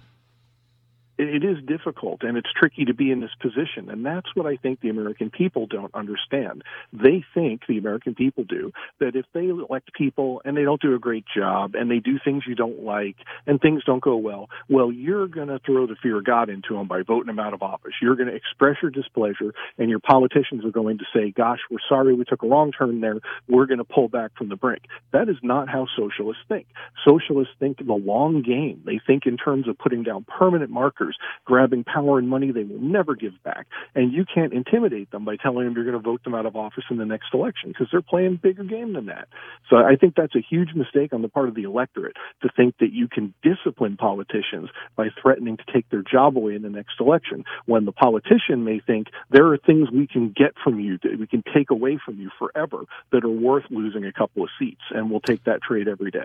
It is difficult and it's tricky to be in this position. And that's what I think the American people don't understand. They think, the American people do, that if they elect people and they don't do a great job and they do things you don't like and things don't go well, well, you're going to throw the fear of God into them by voting them out of office. You're going to express your displeasure and your politicians are going to say, gosh, we're sorry we took a wrong turn there. We're going to pull back from the brink. That is not how socialists think. Socialists think the long game. They think in terms of putting down permanent markers grabbing power and money they will never give back. And you can't intimidate them by telling them you're going to vote them out of office in the next election because they're playing a bigger game than that. So I think that's a huge mistake on the part of the electorate to think that you can discipline politicians by threatening to take their job away in the next election when the politician may think there are things we can get from you that we can take away from you forever that are worth losing a couple of seats and we'll take that trade every day.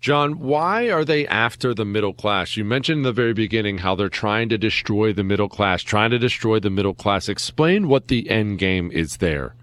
John, why are they after the middle class? You mentioned in the very beginning how they're trying to destroy the middle class, trying to destroy the middle class. Explain what the end game is there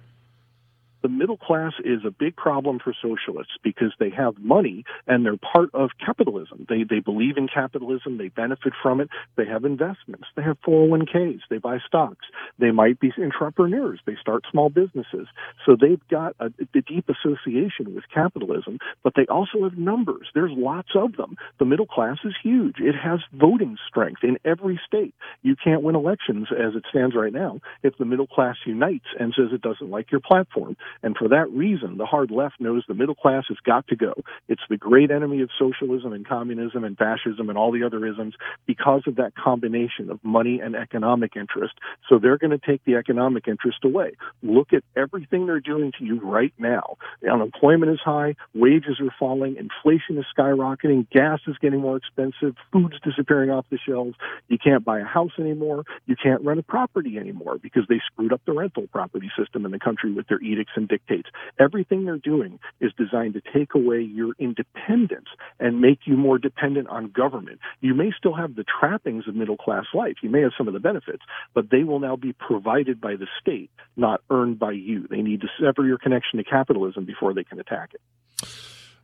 the middle class is a big problem for socialists because they have money and they're part of capitalism. They they believe in capitalism, they benefit from it, they have investments, they have 401ks, they buy stocks, they might be entrepreneurs, they start small businesses. So they've got a, a deep association with capitalism, but they also have numbers. There's lots of them. The middle class is huge. It has voting strength in every state. You can't win elections as it stands right now if the middle class unites and says it doesn't like your platform. And for that reason, the hard left knows the middle class has got to go. It's the great enemy of socialism and communism and fascism and all the other isms because of that combination of money and economic interest. So they're going to take the economic interest away. Look at everything they're doing to you right now. The unemployment is high, wages are falling, inflation is skyrocketing, gas is getting more expensive, food's disappearing off the shelves. You can't buy a house anymore. You can't rent a property anymore because they screwed up the rental property system in the country with their edicts dictates. Everything they're doing is designed to take away your independence and make you more dependent on government. You may still have the trappings of middle class life. You may have some of the benefits, but they will now be provided by the state, not earned by you. They need to sever your connection to capitalism before they can attack it.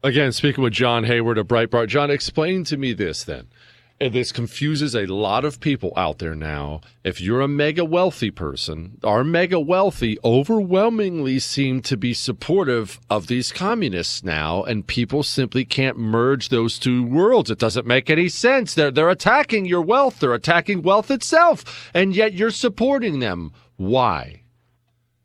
Again, speaking with John Hayward of Breitbart. John, explain to me this then. This confuses a lot of people out there now. If you're a mega wealthy person, our mega wealthy overwhelmingly seem to be supportive of these communists now, and people simply can't merge those two worlds. It doesn't make any sense. They're they're attacking your wealth, they're attacking wealth itself, and yet you're supporting them. Why?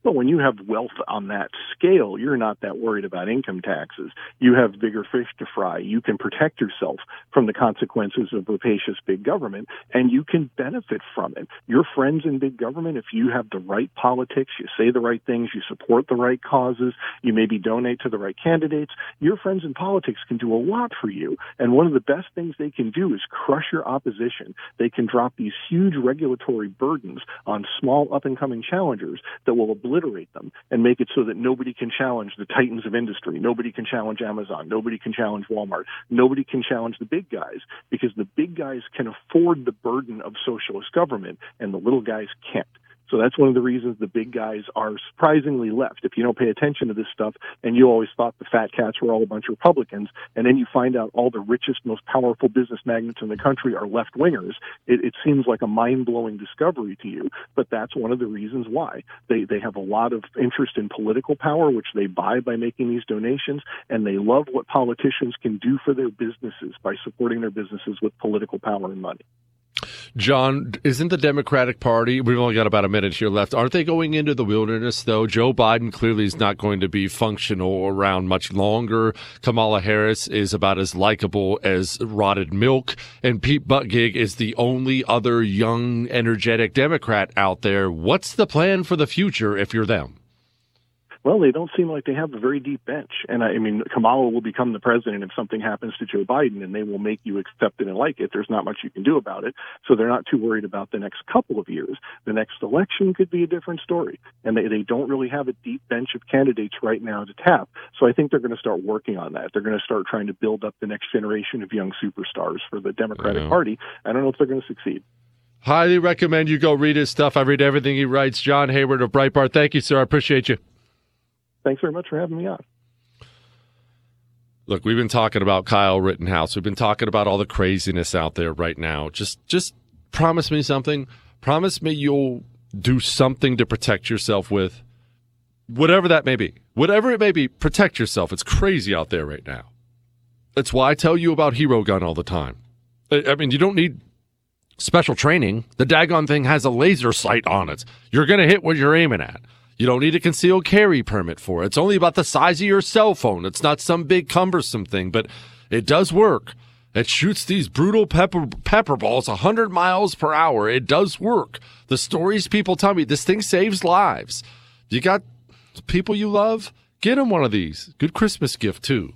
Well, when you have wealth on that scale, you're not that worried about income taxes. You have bigger fish to fry. You can protect yourself from the consequences of rapacious big government, and you can benefit from it. Your friends in big government, if you have the right politics, you say the right things, you support the right causes, you maybe donate to the right candidates, your friends in politics can do a lot for you. And one of the best things they can do is crush your opposition. They can drop these huge regulatory burdens on small up and coming challengers that will obliterate obliterate them and make it so that nobody can challenge the titans of industry. Nobody can challenge Amazon. Nobody can challenge Walmart. Nobody can challenge the big guys because the big guys can afford the burden of socialist government and the little guys can't. So that's one of the reasons the big guys are surprisingly left. If you don't pay attention to this stuff and you always thought the fat cats were all a bunch of Republicans, and then you find out all the richest, most powerful business magnates in the country are left wingers, it, it seems like a mind blowing discovery to you. But that's one of the reasons why. They, they have a lot of interest in political power, which they buy by making these donations, and they love what politicians can do for their businesses by supporting their businesses with political power and money. John, isn't the Democratic Party, we've only got about a minute here left, aren't they going into the wilderness, though? Joe Biden clearly is not going to be functional around much longer. Kamala Harris is about as likable as rotted milk. And Pete Buttigieg is the only other young, energetic Democrat out there. What's the plan for the future if you're them? Well, they don't seem like they have a very deep bench. And I, I mean, Kamala will become the president if something happens to Joe Biden, and they will make you accept it and like it. There's not much you can do about it. So they're not too worried about the next couple of years. The next election could be a different story. And they, they don't really have a deep bench of candidates right now to tap. So I think they're going to start working on that. They're going to start trying to build up the next generation of young superstars for the Democratic Yeah. Party. I don't know if they're going to succeed. Highly recommend you go read his stuff. I read everything he writes. John Hayward of Breitbart. Thank you, sir. I appreciate you. Thanks very much for having me on. Look, we've been talking about Kyle Rittenhouse. We've been talking about all the craziness out there right now. Just just promise me something. Promise me you'll do something to protect yourself with whatever that may be. Whatever it may be, protect yourself. It's crazy out there right now. That's why I tell you about Hero Gun all the time. I mean, you don't need special training. The Dagon thing has a laser sight on it. You're going to hit what you're aiming at. You don't need a concealed carry permit for it. It's only about the size of your cell phone. It's not some big cumbersome thing, but it does work. It shoots these brutal pepper pepper balls 100 miles per hour. It does work. The stories people tell me, this thing saves lives. You got people you love? Get them one of these. Good Christmas gift, too.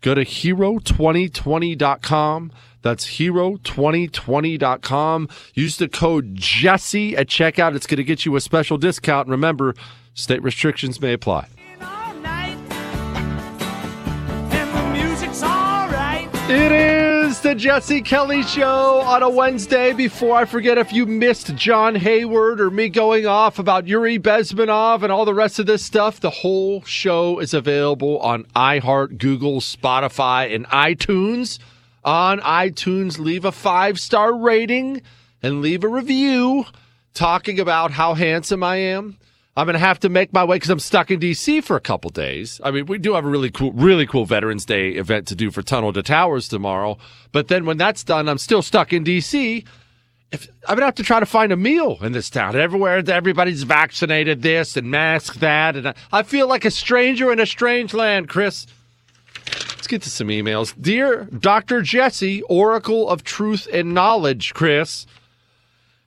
Go to hero2020.com. That's hero2020.com. Use the code Jesse at checkout. It's going to get you a special discount. And remember, state restrictions may apply. It is the Jesse Kelly Show on a Wednesday. Before I forget, if you missed John Hayward or me going off about Yuri Bezmenov and all the rest of this stuff, the whole show is available on iHeart, Google, Spotify, and iTunes. On iTunes, leave a five star rating and leave a review talking about how handsome I am. I'm going to have to make my way because I'm stuck in DC for a couple days. I mean, we do have a really cool, really cool Veterans Day event to do for Tunnel to Towers tomorrow. But then when that's done, I'm still stuck in DC. If, I'm to have to try to find a meal in this town. Everywhere, everybody's vaccinated this and mask that. And I, I feel like a stranger in a strange land, Chris. Get to some emails. Dear Dr. Jesse, Oracle of Truth and Knowledge, Chris.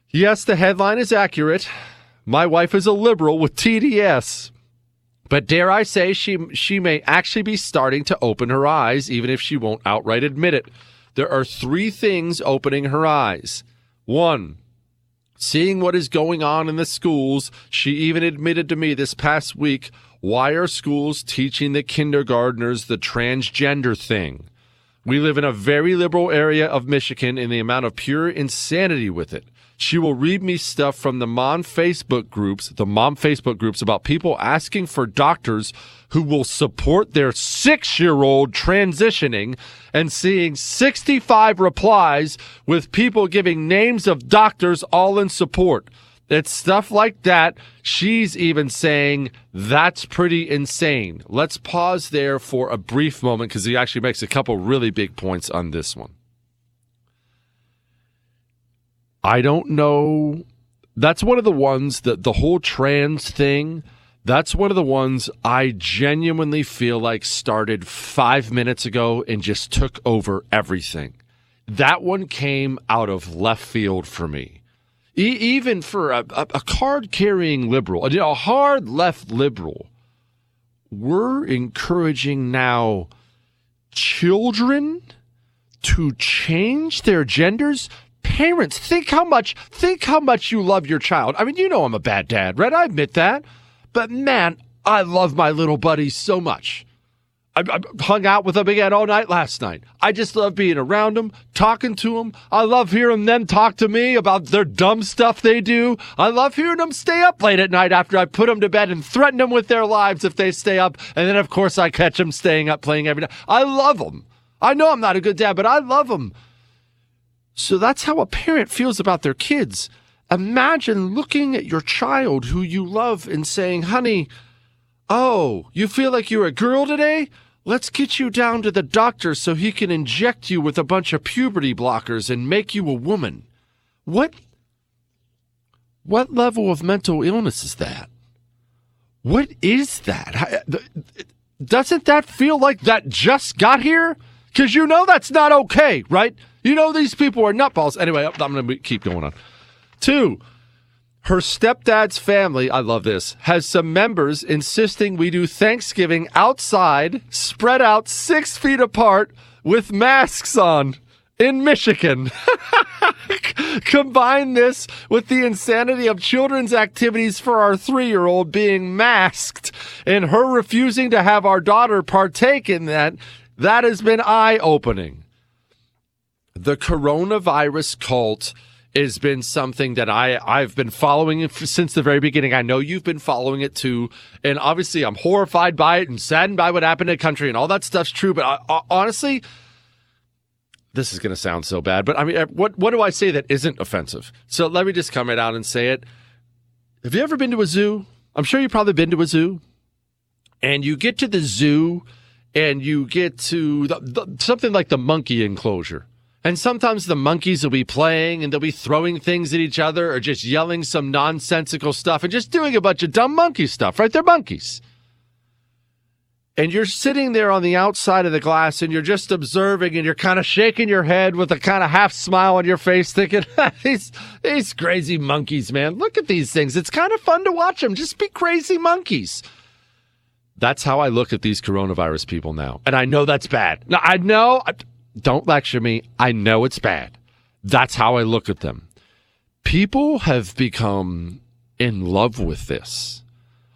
Yes, the headline is accurate. My wife is a liberal with TDS. But dare I say she she may actually be starting to open her eyes even if she won't outright admit it. There are 3 things opening her eyes. 1. Seeing what is going on in the schools, she even admitted to me this past week, why are schools teaching the kindergartners the transgender thing? We live in a very liberal area of Michigan and the amount of pure insanity with it. She will read me stuff from the mom Facebook groups, the mom Facebook groups about people asking for doctors who will support their six year old transitioning and seeing 65 replies with people giving names of doctors all in support. It's stuff like that. She's even saying that's pretty insane. Let's pause there for a brief moment because he actually makes a couple really big points on this one. I don't know. That's one of the ones that the whole trans thing, that's one of the ones I genuinely feel like started five minutes ago and just took over everything. That one came out of left field for me. E- even for a, a, card carrying liberal, a, a hard left liberal, we're encouraging now children to change their genders. Parents think how much think how much you love your child. I mean you know i'm a bad dad right? I admit that. But man, I love my little buddies so much. I, I hung out with them again all night last night. I just love being around them, talking to them. I love hearing them talk to me about their dumb stuff they do. I love hearing them stay up late at night after I put them to bed and threaten them with their lives if they stay up. And then, of course, I catch them staying up playing every night. I love them. I know I'm not a good dad, but I love them. So that's how a parent feels about their kids. Imagine looking at your child who you love and saying, honey, oh, you feel like you're a girl today? Let's get you down to the doctor so he can inject you with a bunch of puberty blockers and make you a woman. What what level of mental illness is that? What is that? Uh, doesn't that feel like that just got here? Because you know that's not okay, right? You know these people are nutballs. Anyway, I'm going to keep going on. Two, her stepdad's family, I love this, has some members insisting we do Thanksgiving outside, spread out six feet apart with masks on in Michigan. Combine this with the insanity of children's activities for our three year old being masked and her refusing to have our daughter partake in that. That has been eye opening. The coronavirus cult has been something that I I've been following since the very beginning. I know you've been following it too, and obviously I'm horrified by it and saddened by what happened to the country and all that stuff's true. But I, I, honestly, this is going to sound so bad, but I mean, uh, what what do I say that isn't offensive? So let me just come right out and say it. Have you ever been to a zoo? I'm sure you've probably been to a zoo, and you get to the zoo, and you get to the, the, something like the monkey enclosure and sometimes the monkeys will be playing and they'll be throwing things at each other or just yelling some nonsensical stuff and just doing a bunch of dumb monkey stuff, right? They're monkeys. And you're sitting there on the outside of the glass and you're just observing and you're kind of shaking your head with a kind of half smile on your face, thinking, these, these crazy monkeys, man. Look at these things. It's kind of fun to watch them. Just be crazy monkeys. That's how I look at these coronavirus people now. And I know that's bad. Now, I know. Don't lecture me. I know it's bad. That's how I look at them. People have become in love with this.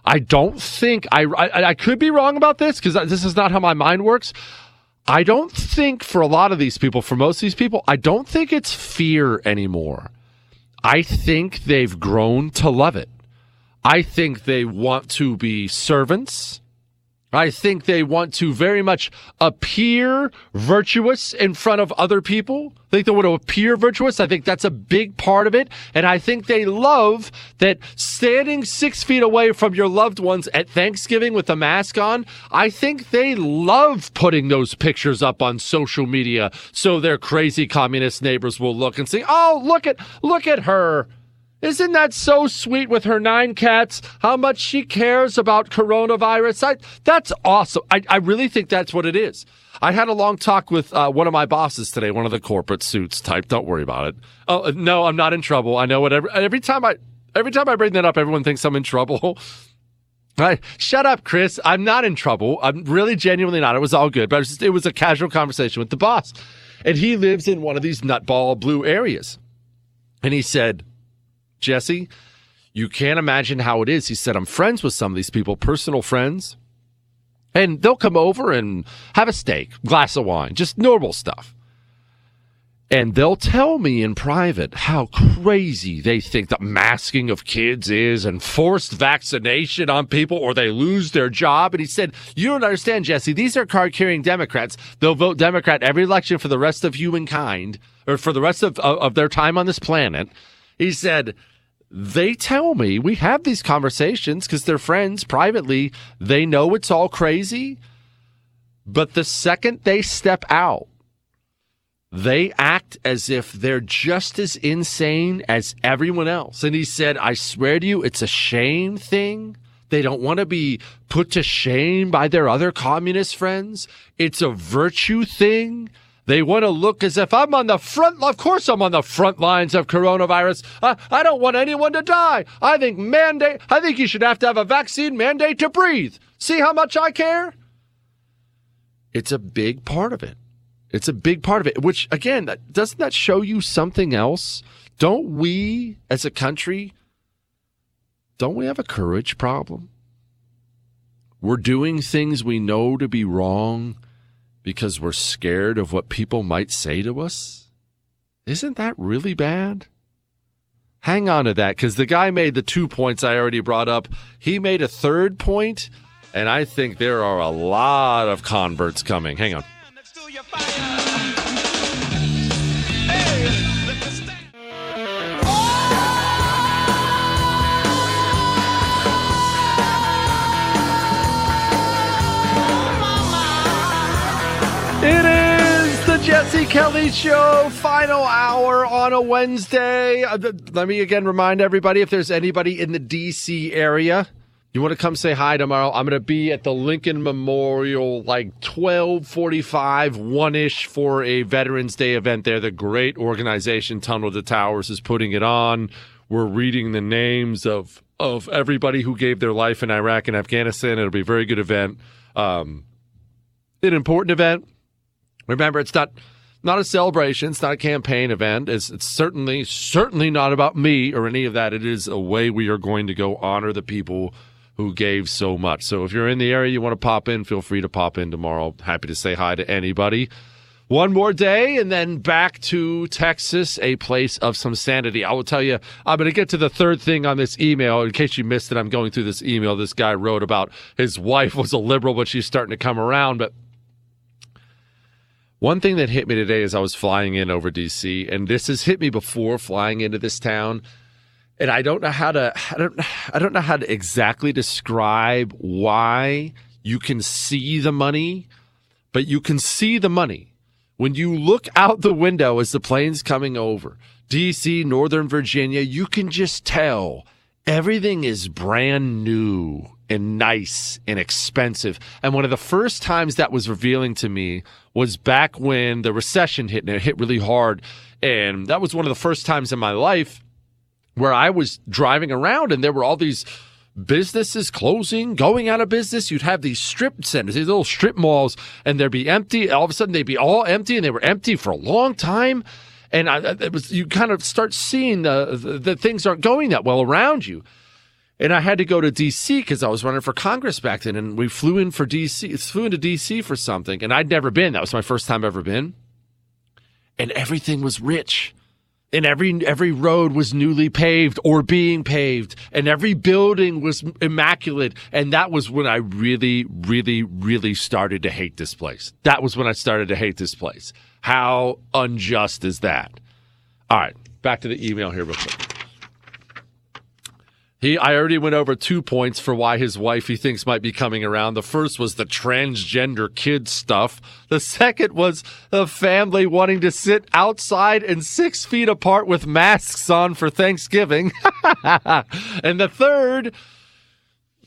I don't think I I, I could be wrong about this because this is not how my mind works. I don't think for a lot of these people, for most of these people, I don't think it's fear anymore. I think they've grown to love it. I think they want to be servants. I think they want to very much appear virtuous in front of other people. I think they want to appear virtuous. I think that's a big part of it. And I think they love that standing six feet away from your loved ones at Thanksgiving with a mask on. I think they love putting those pictures up on social media so their crazy communist neighbors will look and say, Oh, look at, look at her. Isn't that so sweet with her nine cats? How much she cares about coronavirus? I, that's awesome. I, I really think that's what it is. I had a long talk with uh, one of my bosses today, one of the corporate suits type. Don't worry about it. Oh uh, no, I'm not in trouble. I know whatever. Every time I every time I bring that up, everyone thinks I'm in trouble. Right. Shut up, Chris. I'm not in trouble. I'm really genuinely not. It was all good, but it was, just, it was a casual conversation with the boss. And he lives in one of these nutball blue areas. And he said, Jesse, you can't imagine how it is. He said, I'm friends with some of these people, personal friends, and they'll come over and have a steak, glass of wine, just normal stuff. And they'll tell me in private how crazy they think the masking of kids is and forced vaccination on people or they lose their job. And he said, You don't understand, Jesse. These are card carrying Democrats. They'll vote Democrat every election for the rest of humankind or for the rest of, of, of their time on this planet. He said, they tell me we have these conversations because they're friends privately. They know it's all crazy. But the second they step out, they act as if they're just as insane as everyone else. And he said, I swear to you, it's a shame thing. They don't want to be put to shame by their other communist friends. It's a virtue thing. They want to look as if I'm on the front. Of course, I'm on the front lines of coronavirus. I, I don't want anyone to die. I think mandate. I think you should have to have a vaccine mandate to breathe. See how much I care. It's a big part of it. It's a big part of it. Which again, doesn't that show you something else? Don't we, as a country, don't we have a courage problem? We're doing things we know to be wrong because we're scared of what people might say to us? Isn't that really bad? Hang on to that because the guy made the two points I already brought up. He made a third point, and I think there are a lot of converts coming. Hang on. Jesse Kelly Show, final hour on a Wednesday. Uh, let me again remind everybody if there's anybody in the DC area, you want to come say hi tomorrow. I'm going to be at the Lincoln Memorial like 1245, 1 ish for a Veterans Day event there. The great organization Tunnel to Towers is putting it on. We're reading the names of, of everybody who gave their life in Iraq and Afghanistan. It'll be a very good event. Um, an important event. Remember, it's not not a celebration. It's not a campaign event. It's, it's certainly certainly not about me or any of that. It is a way we are going to go honor the people who gave so much. So if you're in the area, you want to pop in, feel free to pop in tomorrow. Happy to say hi to anybody. One more day and then back to Texas, a place of some sanity. I will tell you, I'm going to get to the third thing on this email. In case you missed it, I'm going through this email this guy wrote about his wife was a liberal, but she's starting to come around. But one thing that hit me today as I was flying in over DC, and this has hit me before flying into this town, and I don't know how to I don't I don't know how to exactly describe why you can see the money, but you can see the money when you look out the window as the plane's coming over. DC, Northern Virginia, you can just tell everything is brand new and nice and expensive. And one of the first times that was revealing to me was back when the recession hit and it hit really hard. And that was one of the first times in my life where I was driving around and there were all these businesses closing, going out of business. You'd have these strip centers, these little strip malls, and they'd be empty. All of a sudden, they'd be all empty, and they were empty for a long time. And I, it was you kind of start seeing the, the, the things aren't going that well around you. And I had to go to DC because I was running for Congress back then, and we flew in for DC, flew into DC for something, and I'd never been. That was my first time ever been, and everything was rich. And every every road was newly paved or being paved and every building was immaculate. And that was when i really really really started to hate this place. That was when i started to hate this place how unjust is that all right back to the email here real quick he, I already went over two points for why his wife he thinks might be coming around. The first was the transgender kid stuff. The second was the family wanting to sit outside and six feet apart with masks on for Thanksgiving. and the third,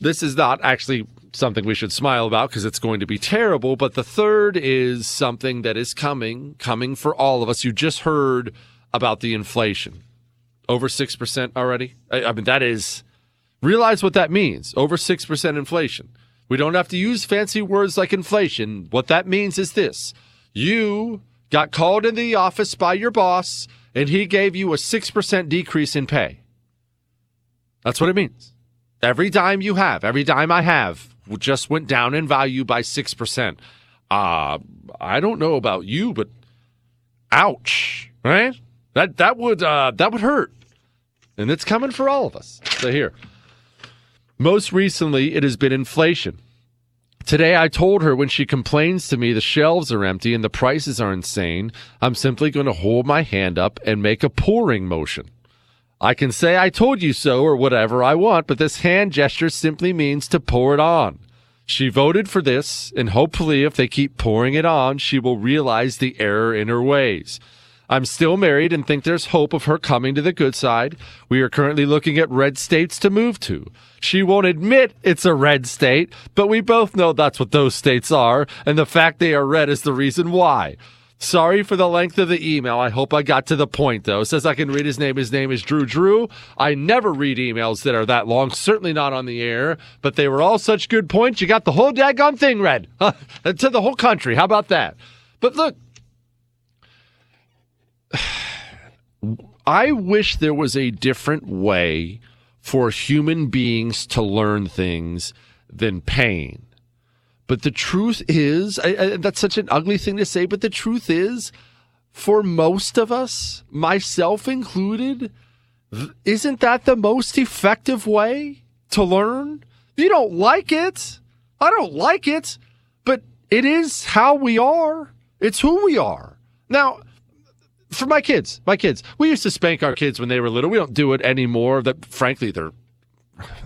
this is not actually something we should smile about because it's going to be terrible. But the third is something that is coming, coming for all of us. You just heard about the inflation over 6% already. I, I, mean, that is, realize what that means over 6% inflation. We don't have to use fancy words like inflation. What that means is this you got called in the office by your boss and he gave you a 6% decrease in pay. That's what it means. Every dime you have, every dime I have, just went down in value by 6%. Uh, I don't know about you, but ouch, right? That that would uh, that would hurt, and it's coming for all of us. So here, most recently, it has been inflation. Today, I told her when she complains to me the shelves are empty and the prices are insane, I'm simply going to hold my hand up and make a pouring motion. I can say I told you so or whatever I want, but this hand gesture simply means to pour it on. She voted for this, and hopefully, if they keep pouring it on, she will realize the error in her ways. I'm still married and think there's hope of her coming to the good side. We are currently looking at red states to move to. She won't admit it's a red state, but we both know that's what those states are, and the fact they are red is the reason why. Sorry for the length of the email. I hope I got to the point, though. Says I can read his name. His name is Drew Drew. I never read emails that are that long, certainly not on the air, but they were all such good points. You got the whole daggone thing read to the whole country. How about that? But look, I wish there was a different way for human beings to learn things than pain. But the truth is, I, I, that's such an ugly thing to say, but the truth is, for most of us, myself included, isn't that the most effective way to learn? You don't like it. I don't like it, but it is how we are. It's who we are. Now, for my kids, my kids, we used to spank our kids when they were little. We don't do it anymore. That frankly, they're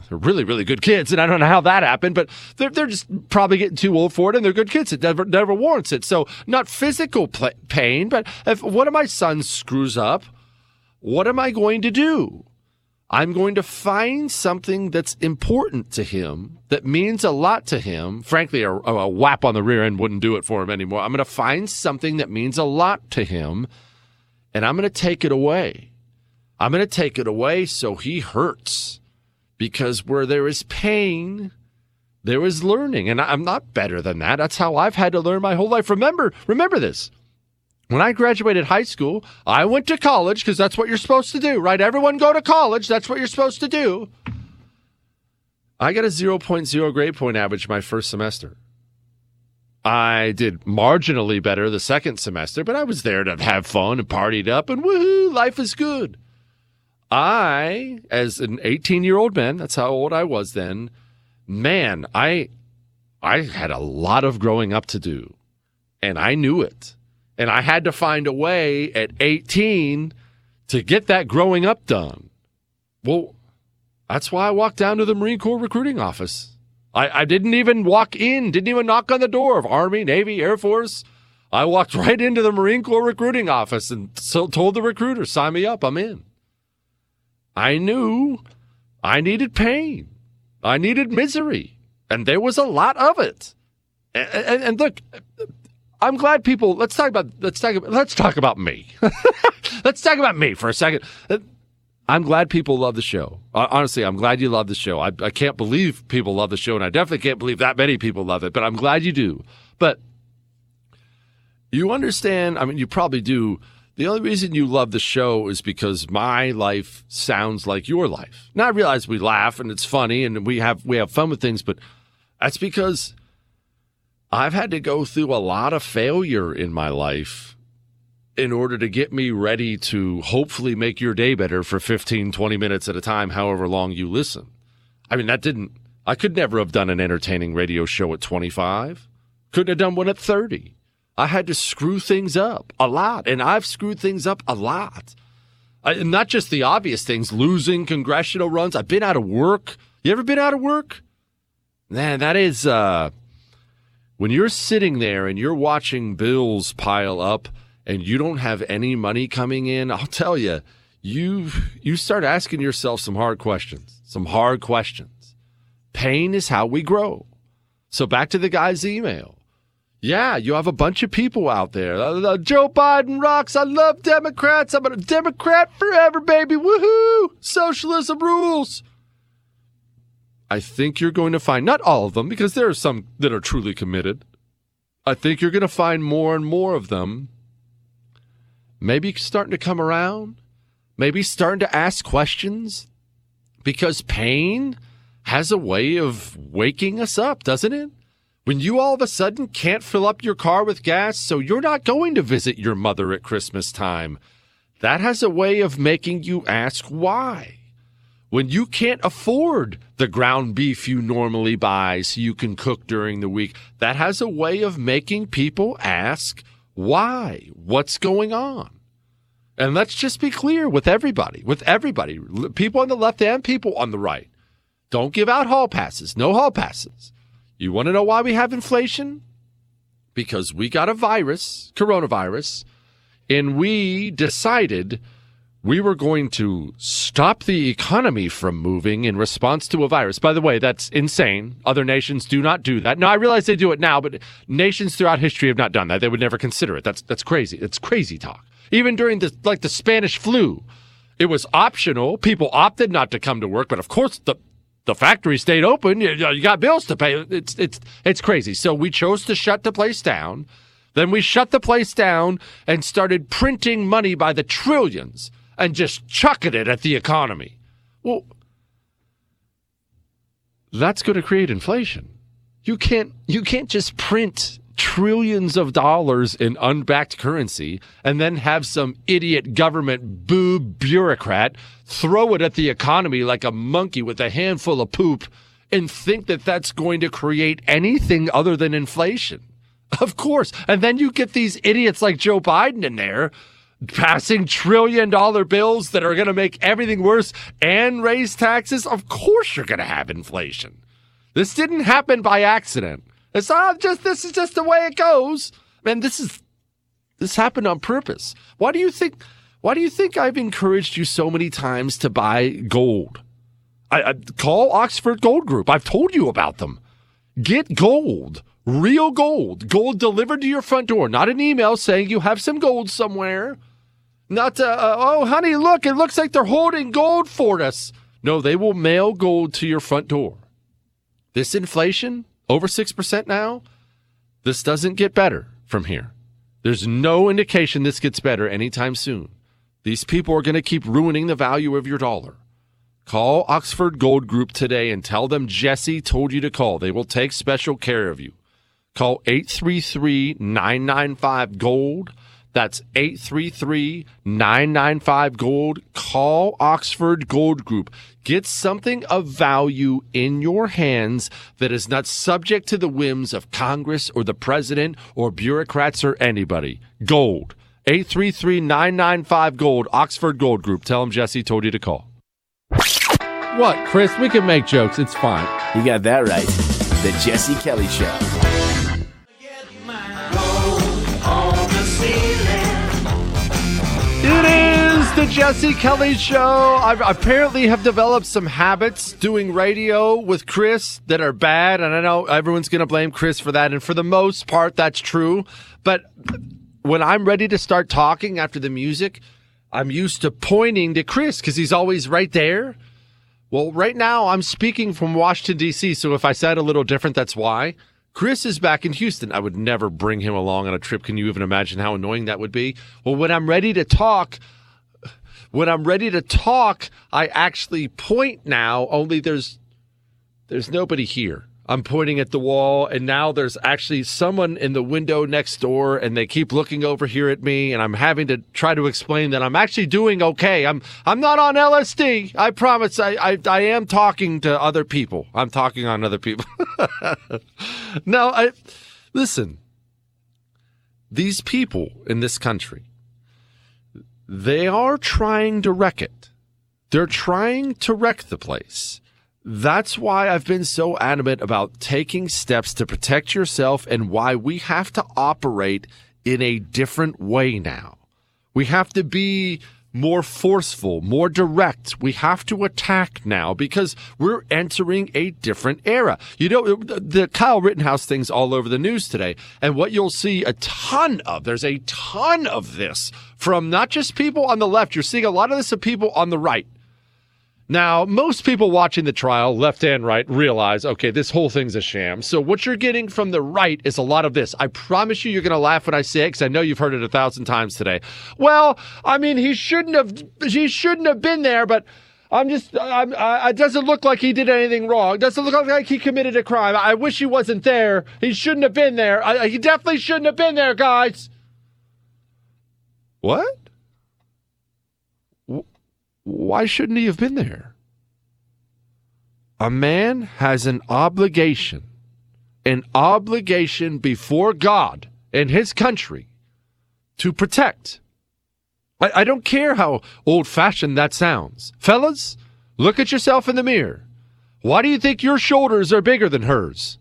they're really, really good kids, and I don't know how that happened, but they're they're just probably getting too old for it, and they're good kids. It never never warrants it. So not physical pl- pain, but if one of my sons screws up, what am I going to do? I'm going to find something that's important to him, that means a lot to him. Frankly, a, a whap on the rear end wouldn't do it for him anymore. I'm going to find something that means a lot to him, and I'm going to take it away. I'm going to take it away so he hurts. Because where there is pain, there is learning. And I'm not better than that. That's how I've had to learn my whole life. Remember, remember this. When I graduated high school, I went to college because that's what you're supposed to do, right? Everyone go to college. That's what you're supposed to do. I got a 0.0 grade point average my first semester. I did marginally better the second semester, but I was there to have fun and partied up and woohoo, life is good. I, as an 18 year old man, that's how old I was then, man, I I had a lot of growing up to do. And I knew it. And I had to find a way at 18 to get that growing up done. Well, that's why I walked down to the Marine Corps recruiting office. I, I didn't even walk in, didn't even knock on the door of Army, Navy, Air Force. I walked right into the Marine Corps recruiting office and so told the recruiter, sign me up, I'm in. I knew I needed pain. I needed misery. And there was a lot of it. And, and, and look, I'm glad people let's talk about let's talk about let's talk about me. let's talk about me for a second. I'm glad people love the show. Honestly, I'm glad you love the show. I, I can't believe people love the show, and I definitely can't believe that many people love it, but I'm glad you do. But you understand, I mean, you probably do. The only reason you love the show is because my life sounds like your life. Now I realize we laugh and it's funny and we have we have fun with things, but that's because I've had to go through a lot of failure in my life in order to get me ready to hopefully make your day better for 15, 20 minutes at a time, however long you listen. I mean, that didn't, I could never have done an entertaining radio show at 25. Couldn't have done one at 30. I had to screw things up a lot, and I've screwed things up a lot. I, not just the obvious things, losing congressional runs. I've been out of work. You ever been out of work? Man, that is, uh, when you're sitting there and you're watching bills pile up and you don't have any money coming in, I'll tell you, you you start asking yourself some hard questions. Some hard questions. Pain is how we grow. So back to the guy's email. Yeah, you have a bunch of people out there. Uh, uh, Joe Biden rocks. I love Democrats. I'm a Democrat forever, baby. Woohoo! Socialism rules. I think you're going to find, not all of them, because there are some that are truly committed. I think you're going to find more and more of them maybe starting to come around, maybe starting to ask questions, because pain has a way of waking us up, doesn't it? When you all of a sudden can't fill up your car with gas, so you're not going to visit your mother at Christmas time, that has a way of making you ask why when you can't afford the ground beef you normally buy so you can cook during the week, that has a way of making people ask why, what's going on. And let's just be clear with everybody, with everybody, people on the left and people on the right. Don't give out hall passes, no hall passes. You want to know why we have inflation? Because we got a virus, coronavirus, and we decided we were going to stop the economy from moving in response to a virus. By the way, that's insane. Other nations do not do that. Now I realize they do it now, but nations throughout history have not done that. They would never consider it. That's that's crazy. It's crazy talk. Even during the like the Spanish flu, it was optional. People opted not to come to work, but of course the the factory stayed open. You, you got bills to pay. It's it's it's crazy. So we chose to shut the place down. Then we shut the place down and started printing money by the trillions and just chucking it at the economy. Well, that's going to create inflation. You can't you can't just print trillions of dollars in unbacked currency and then have some idiot government boob bureaucrat throw it at the economy like a monkey with a handful of poop and think that that's going to create anything other than inflation. Of course. And then you get these idiots like Joe Biden in there passing trillion dollar bills that are going to make everything worse and raise taxes. Of course you're going to have inflation. This didn't happen by accident. It's not just this is just the way it goes. Man, this is this happened on purpose. Why do you think why do you think I've encouraged you so many times to buy gold? I, I call Oxford Gold Group. I've told you about them. Get gold, real gold, gold delivered to your front door, not an email saying you have some gold somewhere. Not, uh, uh, oh, honey, look, it looks like they're holding gold for us. No, they will mail gold to your front door. This inflation, over 6% now, this doesn't get better from here. There's no indication this gets better anytime soon. These people are going to keep ruining the value of your dollar. Call Oxford Gold Group today and tell them Jesse told you to call. They will take special care of you. Call 833 995 Gold. That's 833 995 Gold. Call Oxford Gold Group. Get something of value in your hands that is not subject to the whims of Congress or the president or bureaucrats or anybody. Gold. 833 995 Gold. Oxford Gold Group. Tell them Jesse told you to call. What, Chris? We can make jokes. It's fine. You got that right. The Jesse Kelly Show. It is the Jesse Kelly Show. I apparently have developed some habits doing radio with Chris that are bad, and I know everyone's going to blame Chris for that. And for the most part, that's true. But when I'm ready to start talking after the music, I'm used to pointing to Chris because he's always right there. Well, right now I'm speaking from Washington, D.C., so if I said a little different, that's why. Chris is back in Houston. I would never bring him along on a trip. Can you even imagine how annoying that would be? Well, when I'm ready to talk, when I'm ready to talk, I actually point now, only there's there's nobody here. I'm pointing at the wall, and now there's actually someone in the window next door, and they keep looking over here at me, and I'm having to try to explain that I'm actually doing okay. I'm I'm not on LSD. I promise. I I, I am talking to other people. I'm talking on other people. no, I listen. These people in this country, they are trying to wreck it. They're trying to wreck the place. That's why I've been so adamant about taking steps to protect yourself and why we have to operate in a different way now. We have to be more forceful, more direct. We have to attack now because we're entering a different era. You know, the Kyle Rittenhouse thing's all over the news today. And what you'll see a ton of, there's a ton of this from not just people on the left. You're seeing a lot of this of people on the right. Now, most people watching the trial, left and right, realize, okay, this whole thing's a sham. So what you're getting from the right is a lot of this. I promise you, you're going to laugh when I say it because I know you've heard it a thousand times today. Well, I mean, he shouldn't have, he shouldn't have been there, but I'm just, I'm, I, it doesn't look like he did anything wrong. It doesn't look like he committed a crime. I wish he wasn't there. He shouldn't have been there. I, he definitely shouldn't have been there, guys. What? Why shouldn't he have been there? A man has an obligation, an obligation before God and his country to protect. I, I don't care how old fashioned that sounds. Fellas, look at yourself in the mirror. Why do you think your shoulders are bigger than hers?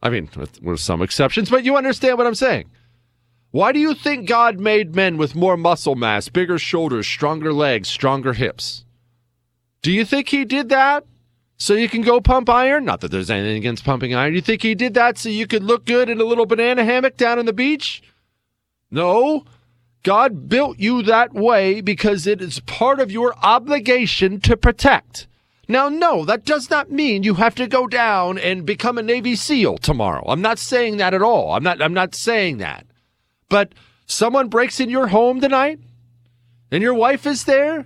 I mean, with, with some exceptions, but you understand what I'm saying. Why do you think God made men with more muscle mass, bigger shoulders, stronger legs, stronger hips? Do you think he did that so you can go pump iron? Not that there's anything against pumping iron. You think he did that so you could look good in a little banana hammock down on the beach? No. God built you that way because it is part of your obligation to protect. Now, no, that does not mean you have to go down and become a Navy SEAL tomorrow. I'm not saying that at all. I'm not I'm not saying that. But someone breaks in your home tonight and your wife is there,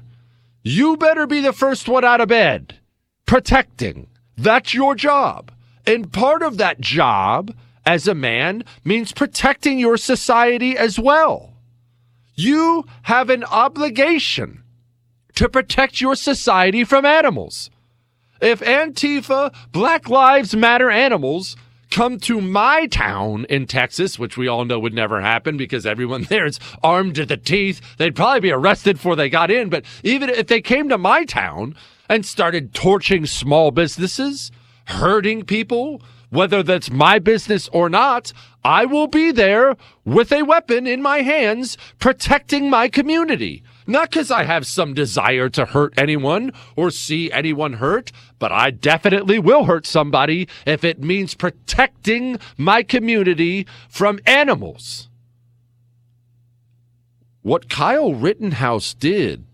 you better be the first one out of bed, protecting. That's your job. And part of that job as a man means protecting your society as well. You have an obligation to protect your society from animals. If Antifa, Black Lives Matter animals come to my town in Texas, which we all know would never happen because everyone there is armed to the teeth, they'd probably be arrested before they got in. But even if they came to my town and started torching small businesses, hurting people, whether that's my business or not, I will be there with a weapon in my hands protecting my community. Not because I have some desire to hurt anyone or see anyone hurt, but I definitely will hurt somebody if it means protecting my community from animals. What Kyle Rittenhouse did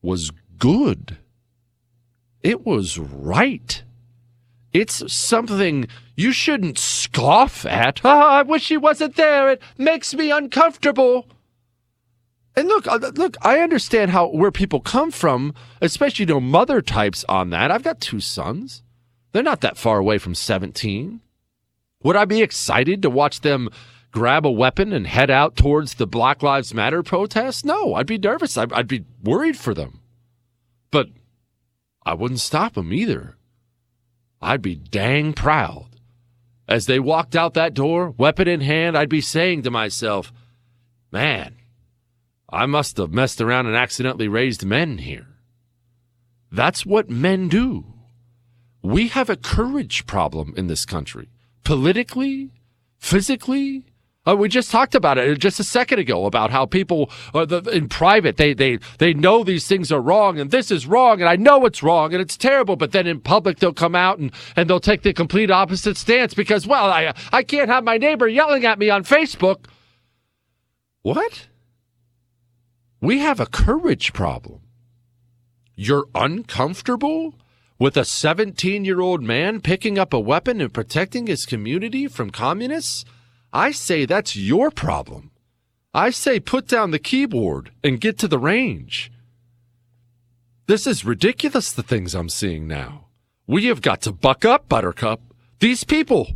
was good. It was right. It's something you shouldn't scoff at. Oh, I wish he wasn't there. It makes me uncomfortable. And look, uh, look, I understand how where people come from, especially you know mother types on that. I've got two sons. They're not that far away from 17. Would I be excited to watch them grab a weapon and head out towards the Black Lives Matter protest? No, I'd be nervous. I'd, I'd be worried for them. But I wouldn't stop them either. I'd be dang proud. As they walked out that door, weapon in hand, I'd be saying to myself, man, I must have messed around and accidentally raised men here. That's what men do. We have a courage problem in this country, politically, physically. Uh, we just talked about it just a second ago about how people uh, the, in private they they they know these things are wrong and this is wrong and I know it's wrong and it's terrible, but then in public they'll come out and and they'll take the complete opposite stance because well I I can't have my neighbor yelling at me on Facebook. What? We have a courage problem. You're uncomfortable with a 17 year old man picking up a weapon and protecting his community from communists? I say that's your problem. I say put down the keyboard and get to the range. This is ridiculous, the things I'm seeing now. We have got to buck up, Buttercup. These people,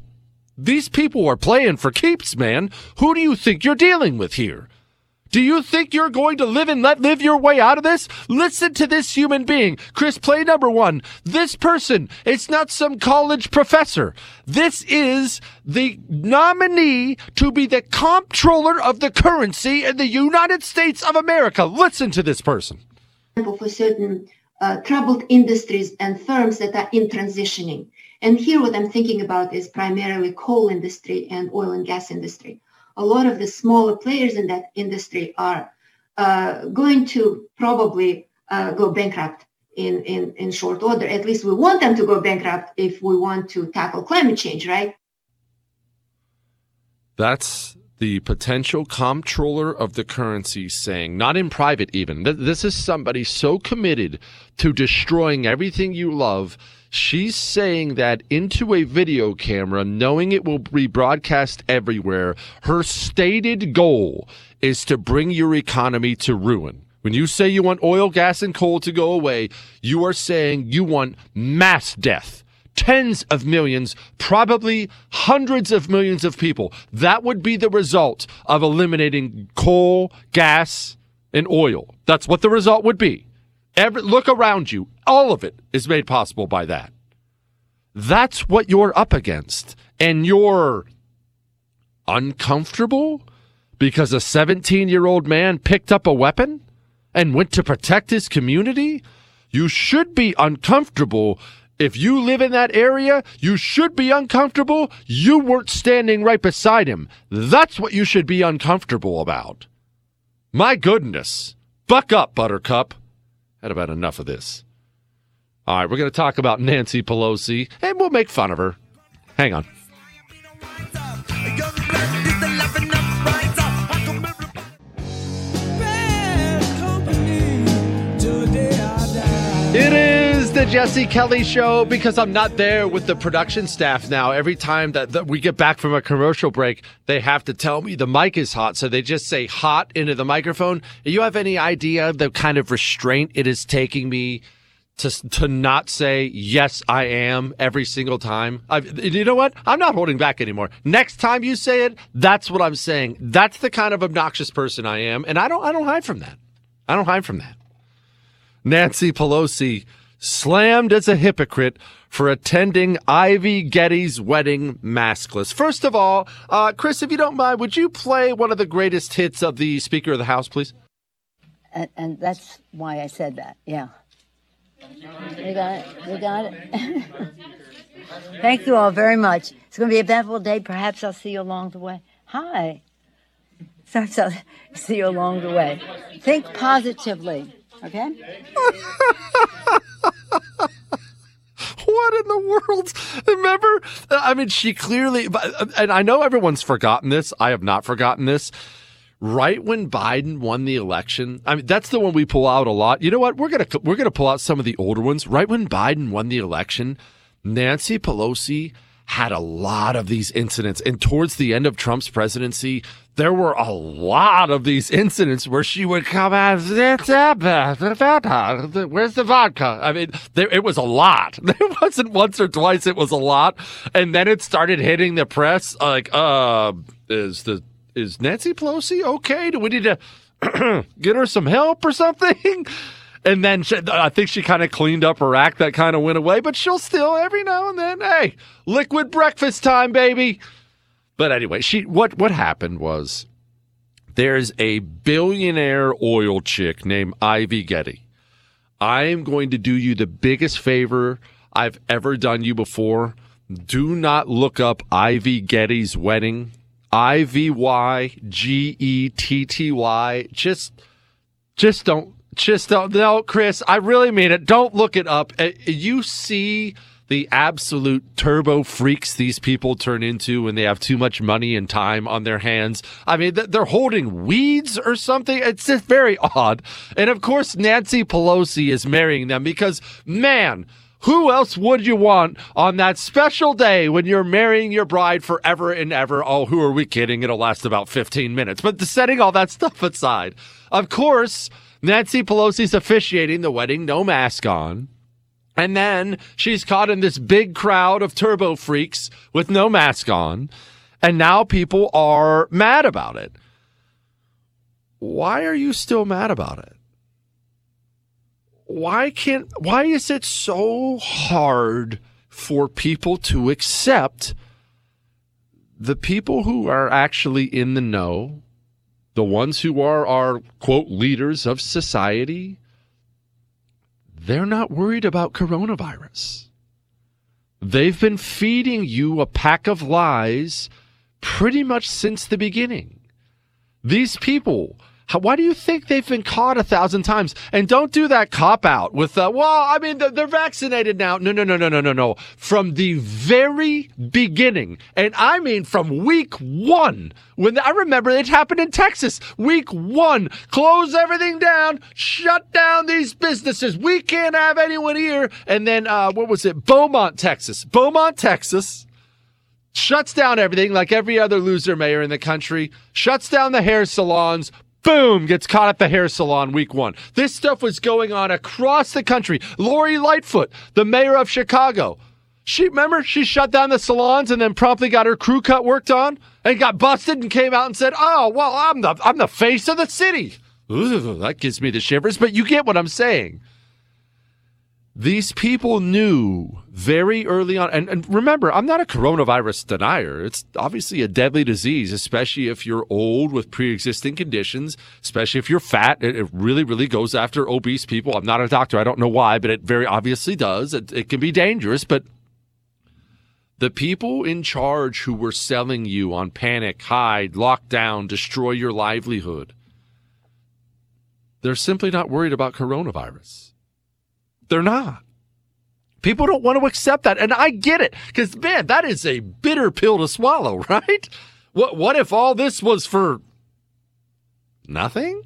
these people are playing for keeps, man. Who do you think you're dealing with here? Do you think you're going to live and let live your way out of this? Listen to this human being. Chris, play number one. This person, it's not some college professor. This is the nominee to be the comptroller of the currency in the United States of America. Listen to this person. For certain uh, troubled industries and firms that are in transitioning. And here what I'm thinking about is primarily coal industry and oil and gas industry a lot of the smaller players in that industry are uh, going to probably uh, go bankrupt in, in, in short order. At least we want them to go bankrupt if we want to tackle climate change, right? That's the potential comptroller of the currency saying, not in private even, this is somebody so committed to destroying everything you love She's saying that into a video camera, knowing it will be broadcast everywhere. Her stated goal is to bring your economy to ruin. When you say you want oil, gas, and coal to go away, you are saying you want mass death. Tens of millions, probably hundreds of millions of people. That would be the result of eliminating coal, gas, and oil. That's what the result would be. Every, look around you. All of it is made possible by that. That's what you're up against. And you're uncomfortable because a 17 year old man picked up a weapon and went to protect his community? You should be uncomfortable. If you live in that area, you should be uncomfortable. You weren't standing right beside him. That's what you should be uncomfortable about. My goodness. Buck up, Buttercup. Had about enough of this. All right, we're going to talk about Nancy Pelosi, and we'll make fun of her. Hang on. It is the Jesse Kelly Show because I'm not there with the production staff now. Every time that, that, we get back from a commercial break, they have to tell me the mic is hot. So they just say hot into the microphone. Do you have any idea the kind of restraint it is taking me to to not say yes I am every single time. I, you know what? I'm not holding back anymore. Next time you say it, that's what I'm saying. That's the kind of obnoxious person I am, and I don't I don't hide from that. I don't hide from that. Nancy Pelosi slammed as a hypocrite for attending Ivy Getty's wedding maskless. First of all, uh, Chris, if you don't mind, would you play one of the greatest hits of the Speaker of the House, please? And, and that's why I said that. Yeah. We got it. We got it. Thank you all very much. It's going to be a eventful day. Perhaps I'll see you along the way. Hi. Perhaps I'll see you along the way. Think positively. Okay? what in the world? Remember? I mean, she clearly, and I know everyone's forgotten this. I have not forgotten this. Right when Biden won the election, I mean, that's the one we pull out a lot. You know what? We're gonna we're gonna pull out some of the older ones. Right when Biden won the election, Nancy Pelosi had a lot of these incidents, and towards the end of Trump's presidency, there were a lot of these incidents where she would come out, where's the vodka? I mean, there, it was a lot. It wasn't once or twice, it was a lot. And then it started hitting the press like, uh, is the, is Nancy Pelosi okay? Do we need to get her some help or something? And then she, I think she kind of cleaned up her act. That kind of went away, but she'll still every now and then, hey, liquid breakfast time, baby. But anyway, she what what happened was there's a billionaire oil chick named Ivy Getty. I am going to do you the biggest favor I've ever done you before. Do not look up Ivy Getty's wedding. I V Y G E T T Y. Just just don't just don't no, Chris, I really mean it. Don't look it up. Uh, You see the absolute turbo freaks these people turn into when they have too much money and time on their hands. I mean, they're holding weeds or something. It's just very odd. And of course, Nancy Pelosi is marrying them because, man, who else would you want on that special day when you're marrying your bride forever and ever? Oh, who are we kidding? It'll last about 15 minutes. But setting all that stuff aside, of course, Nancy Pelosi's officiating the wedding, no mask on. And then she's caught in this big crowd of turbo freaks with no mask on. And now people are mad about it. Why are you still mad about it? Why can't, why is it so hard for people to accept the people who are actually in the know, the ones who are our quote leaders of society? they're not worried about coronavirus. They've been feeding you a pack of lies pretty much since the beginning. These people, how, why do you think they've been caught a thousand times? And don't do that cop out with, uh, well, I mean, they're, they're vaccinated now. No, no, no, no, no, no, no. From the very beginning, and I mean from week one, when I remember it happened in Texas, week one, close everything down, shut down these businesses. We can't have anyone here. And then, uh, what was it? Beaumont, Texas. Beaumont, Texas shuts down everything like every other loser mayor in the country, shuts down the hair salons, boom, gets caught at the hair salon week one. This stuff was going on across the country. Lori Lightfoot, the mayor of Chicago, she remember she shut down the salons and then promptly got her crew cut worked on and got busted and came out and said, "Oh, well, I'm the I'm the face of the city." Ooh, that gives me the shivers, but you get what I'm saying. These people knew very early on, and, and remember, I'm not a coronavirus denier. It's obviously a deadly disease, especially if you're old with pre-existing conditions, especially if you're fat. It, it really, really goes after obese people. I'm not a doctor. I don't know why, but it very obviously does. It, it can be dangerous, but the people in charge who were selling you on panic, hide, lockdown, destroy your livelihood, they're simply not worried about coronavirus. They're not. People don't want to accept that. And I get it. Because, man, that is a bitter pill to swallow, right? What, what if all this was for nothing?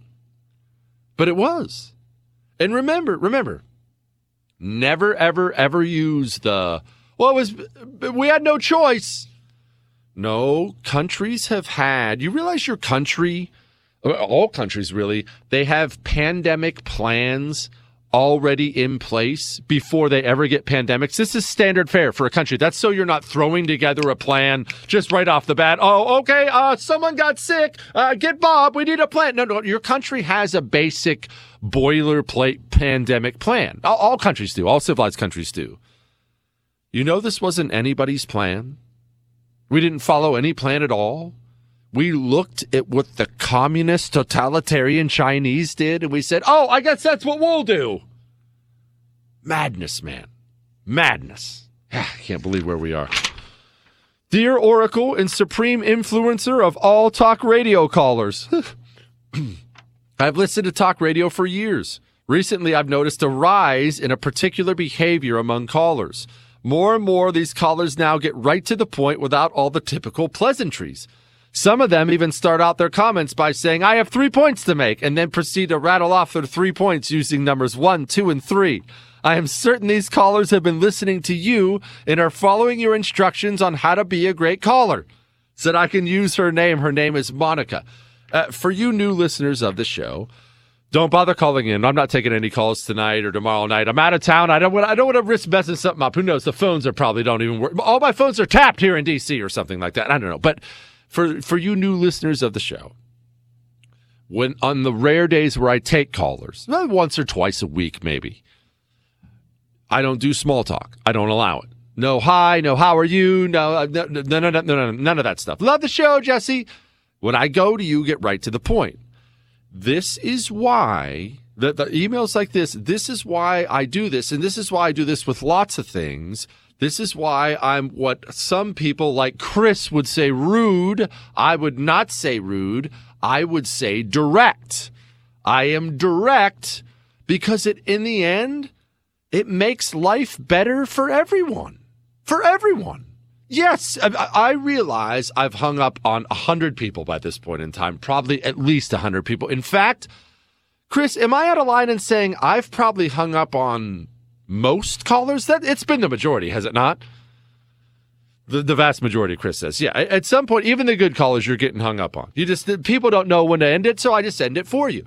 But it was. And remember, remember, never, ever, ever use the, well, it was, we had no choice. No, countries have had, you realize your country, all countries really, they have pandemic plans already in place before they ever get pandemics. This is standard fare for a country. That's so you're not throwing together a plan just right off the bat. Oh, okay, uh, someone got sick. Uh, get Bob. We need a plan. No, no, your country has a basic boilerplate pandemic plan. All, all countries do. All civilized countries do. You know, this wasn't anybody's plan. We didn't follow any plan at all. We looked at what the communist totalitarian Chinese did and we said, oh, I guess that's what we'll do. Madness, man. Madness. I can't believe where we are. Dear Oracle and supreme influencer of all talk radio callers. I've listened to talk radio for years. Recently, I've noticed a rise in a particular behavior among callers. More and more, these callers now get right to the point without all the typical pleasantries. Some of them even start out their comments by saying, I have three points to make, and then proceed to rattle off their three points using numbers one, two, and three. I am certain these callers have been listening to you and are following your instructions on how to be a great caller. Said I can use her name. Her name is Monica. Uh, for you new listeners of the show, don't bother calling in. I'm not taking any calls tonight or tomorrow night. I'm out of town. I don't want. I don't want to risk messing something up. Who knows? The phones are probably don't even work. All my phones are tapped here in DC or something like that. I don't know. But for for you new listeners of the show, when on the rare days where I take callers, once or twice a week maybe, I don't do small talk. I don't allow it. No hi, no how are you, uh, no no no no no, no, none of that stuff. Love the show, Jesse. When I go to you, get right to the point. This is why the, the emails like this. This is why I do this, and this is why I do this with lots of things. This is why I'm what some people like Chris would say rude. I would not say rude. I would say direct. I am direct because it, in the end, it makes life better for everyone. For everyone. Yes, I, realize I've hung up on a hundred people by this point in time, probably at least a hundred people. In fact, Chris, am I out of line in saying I've probably hung up on most callers? That it's been the majority, has it not? The, the vast majority, Chris says. Yeah, at some point, even the good callers you're getting hung up on. You just people don't know when to end it, so I just end it for you.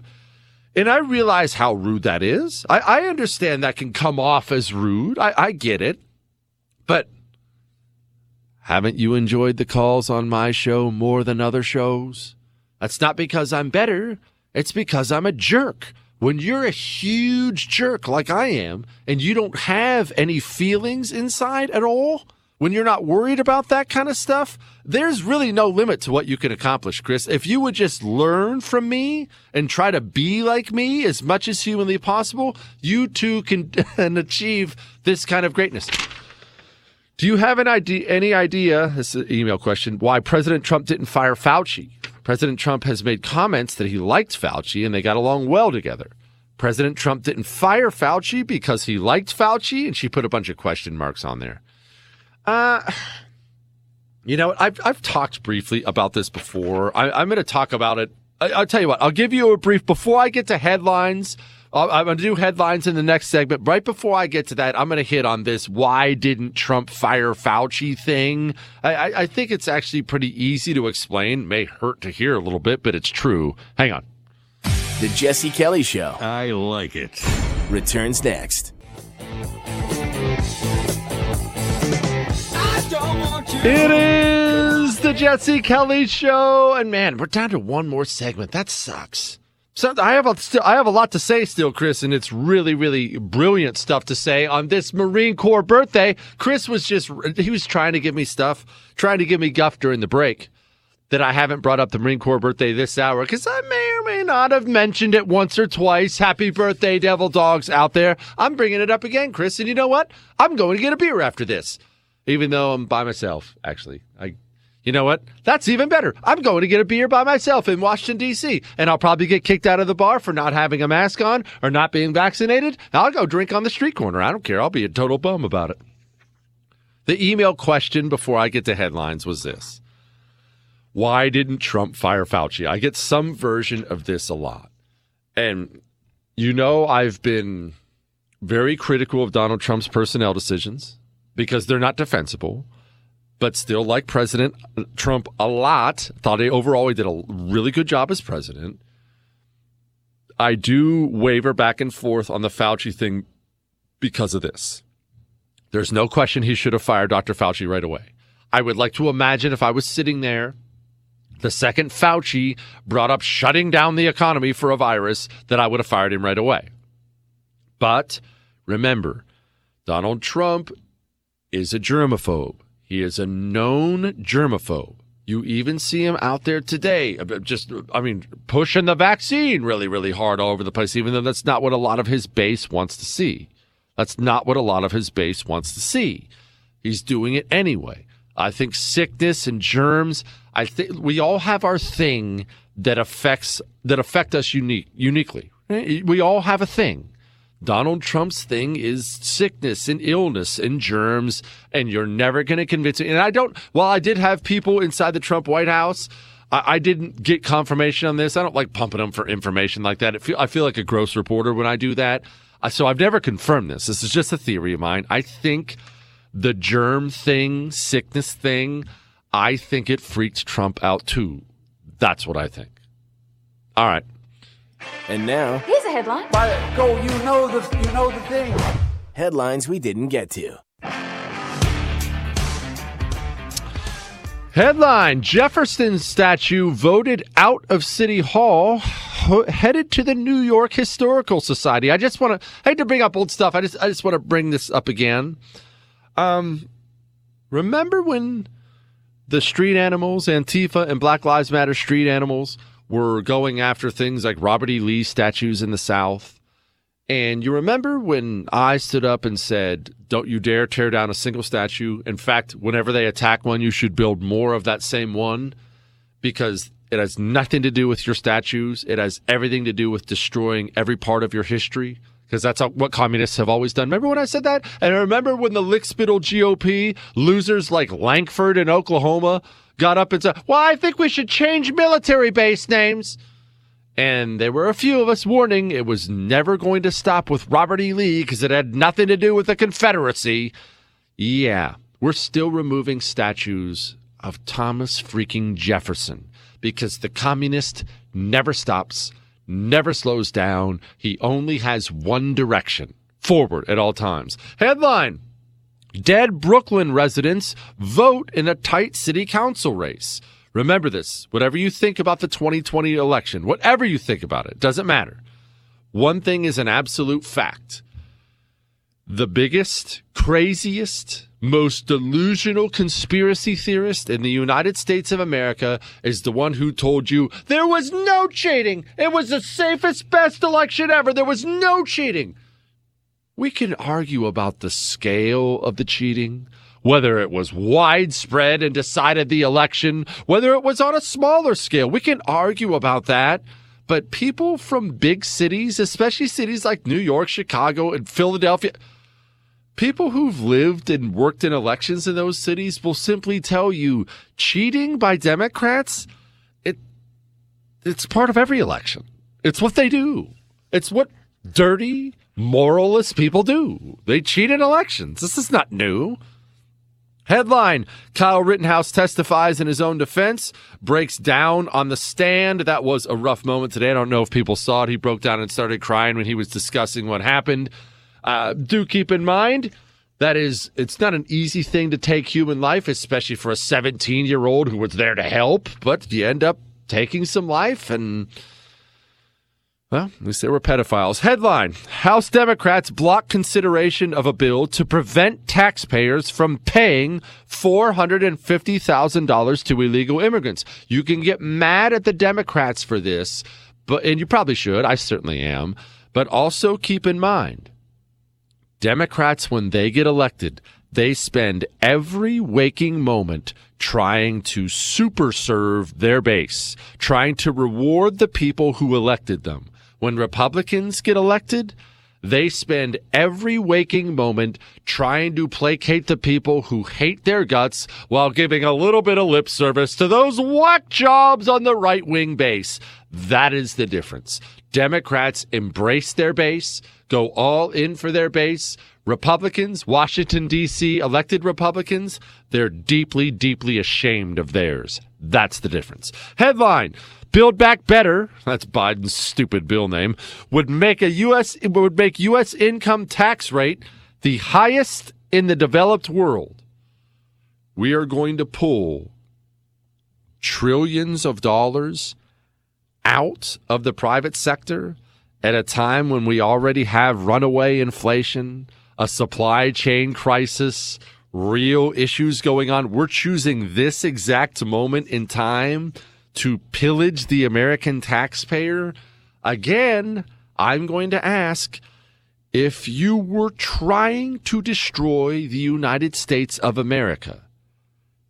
And I realize how rude that is. I, I understand that can come off as rude. I, I get it. But haven't you enjoyed the calls on my show more than other shows? That's not because I'm better. It's because I'm a jerk. When you're a huge jerk like I am, and you don't have any feelings inside at all, when you're not worried about that kind of stuff, there's really no limit to what you can accomplish, Chris. If you would just learn from me and try to be like me as much as humanly possible, you too can achieve this kind of greatness. Do you have an idea, any idea, this is an email question, why President Trump didn't fire Fauci? President Trump has made comments that he liked Fauci and they got along well together. President Trump didn't fire Fauci because he liked Fauci, and she put a bunch of question marks on there. Uh, you know, I've I've talked briefly about this before. I, am going to talk about it. I, will tell you what. I'll give you a brief before I get to headlines. I'll, I'm going to do headlines in the next segment. Right before I get to that, I'm going to hit on this "Why didn't Trump fire Fauci?" thing. I, I, I think it's actually pretty easy to explain. May hurt to hear a little bit, but it's true. Hang on. The Jesse Kelly Show. I like it. Returns next. It is the Jesse Kelly Show, and man, we're down to one more segment. That sucks. So I have a still, I have a lot to say still, Chris, and it's really, really brilliant stuff to say on this Marine Corps birthday. Chris was just he was trying to give me stuff, trying to give me guff during the break that I haven't brought up the Marine Corps birthday this hour because I may or may not have mentioned it once or twice. Happy birthday, Devil Dogs out there. I'm bringing it up again, Chris, and you know what? I'm going to get a beer after this even though I'm by myself. Actually, I, you know what? That's even better. I'm going to get a beer by myself in Washington D.C. and I'll probably get kicked out of the bar for not having a mask on or not being vaccinated. I'll go drink on the street corner. I don't care. I'll be a total bum about it. The email question before I get to headlines was this. Why didn't Trump fire Fauci? I get some version of this a lot. And you know I've been very critical of Donald Trump's personnel decisions because they're not defensible, but still like President Trump a lot. Thought he overall he did a really good job as president. I do waver back and forth on the Fauci thing because of this. There's no question he should have fired Dr. Fauci right away. I would like to imagine if I was sitting there the second Fauci brought up shutting down the economy for a virus, that I would have fired him right away. But remember, Donald Trump is a germaphobe. He is a known germaphobe. You even see him out there today, uh, just, I mean, pushing the vaccine really, really hard all over the place, even though that's not what a lot of his base wants to see. That's not what a lot of his base wants to see. He's doing it anyway. I think sickness and germs, I think we all have our thing that affects that affect us unique uniquely. We all have a thing. Donald Trump's thing is sickness and illness and germs, and you're never going to convince me. And I don't. Well, I did have people inside the Trump White House. I, I didn't get confirmation on this. I don't like pumping them for information like that. Feel, I feel like a gross reporter when I do that. So I've never confirmed this. This is just a theory of mine. I think the germ thing, sickness thing, I think it freaks Trump out too. That's what I think. All right. And now, Here's a headline. go, you know the you know the thing. headlines we didn't get to. Headline Jefferson statue voted out of City Hall, ho- headed to the New York Historical Society. I just want to, I hate to bring up old stuff. I just, I just want to bring this up again. Um, remember when the street animals, Antifa and Black Lives Matter street animals, were going after things like Robert E. Lee statues in the South? And you remember when I stood up and said, Don't you dare tear down a single statue. In fact, whenever they attack one, you should build more of that same one because it has nothing to do with your statues. It has everything to do with destroying every part of your history because that's what communists have always done. Remember when I said that? And I remember when the lickspittle GOP losers like Lankford in Oklahoma got up and said, Well, I think we should change military base names. And there were a few of us warning it was never going to stop with Robert E. Lee because it had nothing to do with the Confederacy. Yeah, we're still removing statues of Thomas freaking Jefferson because the communist never stops, never slows down. He only has one direction forward at all times. Headline Dead Brooklyn residents vote in a tight city council race. Remember this whatever you think about the 2020 election, whatever you think about it, doesn't matter. One thing is an absolute fact the biggest, craziest, most delusional conspiracy theorist in the United States of America is the one who told you there was no cheating. It was the safest, best election ever. There was no cheating. We can argue about the scale of the cheating, whether it was widespread and decided the election, whether it was on a smaller scale. We can argue about that. But people from big cities, especially cities like New York, Chicago, and Philadelphia, people who've lived and worked in elections in those cities will simply tell you cheating by Democrats, it it's part of every election. It's what they do. It's what dirty, moralist people do. They cheat in elections. This is not new. Headline Kyle Rittenhouse testifies in his own defense, breaks down on the stand. That was a rough moment today. I don't know if people saw it. He broke down and started crying when he was discussing what happened. Uh, do keep in mind that is, it's not an easy thing to take human life, especially for a 17 year old who was there to help, but you end up taking some life and. Well, at least they were pedophiles. Headline House Democrats block consideration of a bill to prevent taxpayers from paying $450,000 to illegal immigrants. You can get mad at the Democrats for this, but and you probably should. I certainly am. But also keep in mind Democrats, when they get elected, they spend every waking moment trying to super serve their base, trying to reward the people who elected them. When Republicans get elected, they spend every waking moment trying to placate the people who hate their guts while giving a little bit of lip service to those whack jobs on the right wing base. That is the difference. Democrats embrace their base, go all in for their base. Republicans, Washington, D.C., elected Republicans, they're deeply, deeply ashamed of theirs. That's the difference. Headline Build Back Better, that's Biden's stupid bill name, would make a US would make US income tax rate the highest in the developed world. We are going to pull trillions of dollars out of the private sector at a time when we already have runaway inflation, a supply chain crisis, real issues going on. We're choosing this exact moment in time to pillage the American taxpayer. Again, I'm going to ask if you were trying to destroy the United States of America,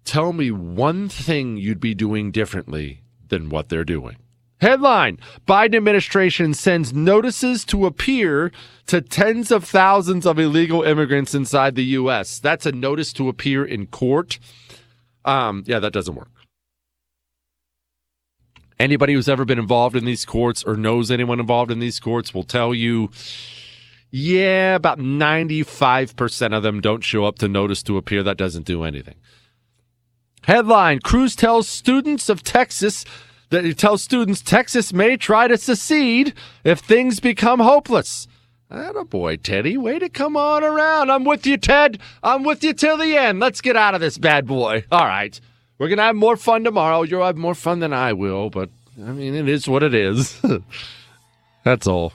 tell me one thing you'd be doing differently than what they're doing. Headline Biden administration sends notices to appear to tens of thousands of illegal immigrants inside the U.S. That's a notice to appear in court. Um, yeah, that doesn't work. Anybody who's ever been involved in these courts or knows anyone involved in these courts will tell you, yeah, about 95% of them don't show up to notice to appear. That doesn't do anything. Headline Cruz tells students of Texas that he tells students Texas may try to secede if things become hopeless. a boy, Teddy. Way to come on around. I'm with you, Ted. I'm with you till the end. Let's get out of this bad boy. All right. We're going to have more fun tomorrow. You'll have more fun than I will, but I mean, it is what it is. That's all.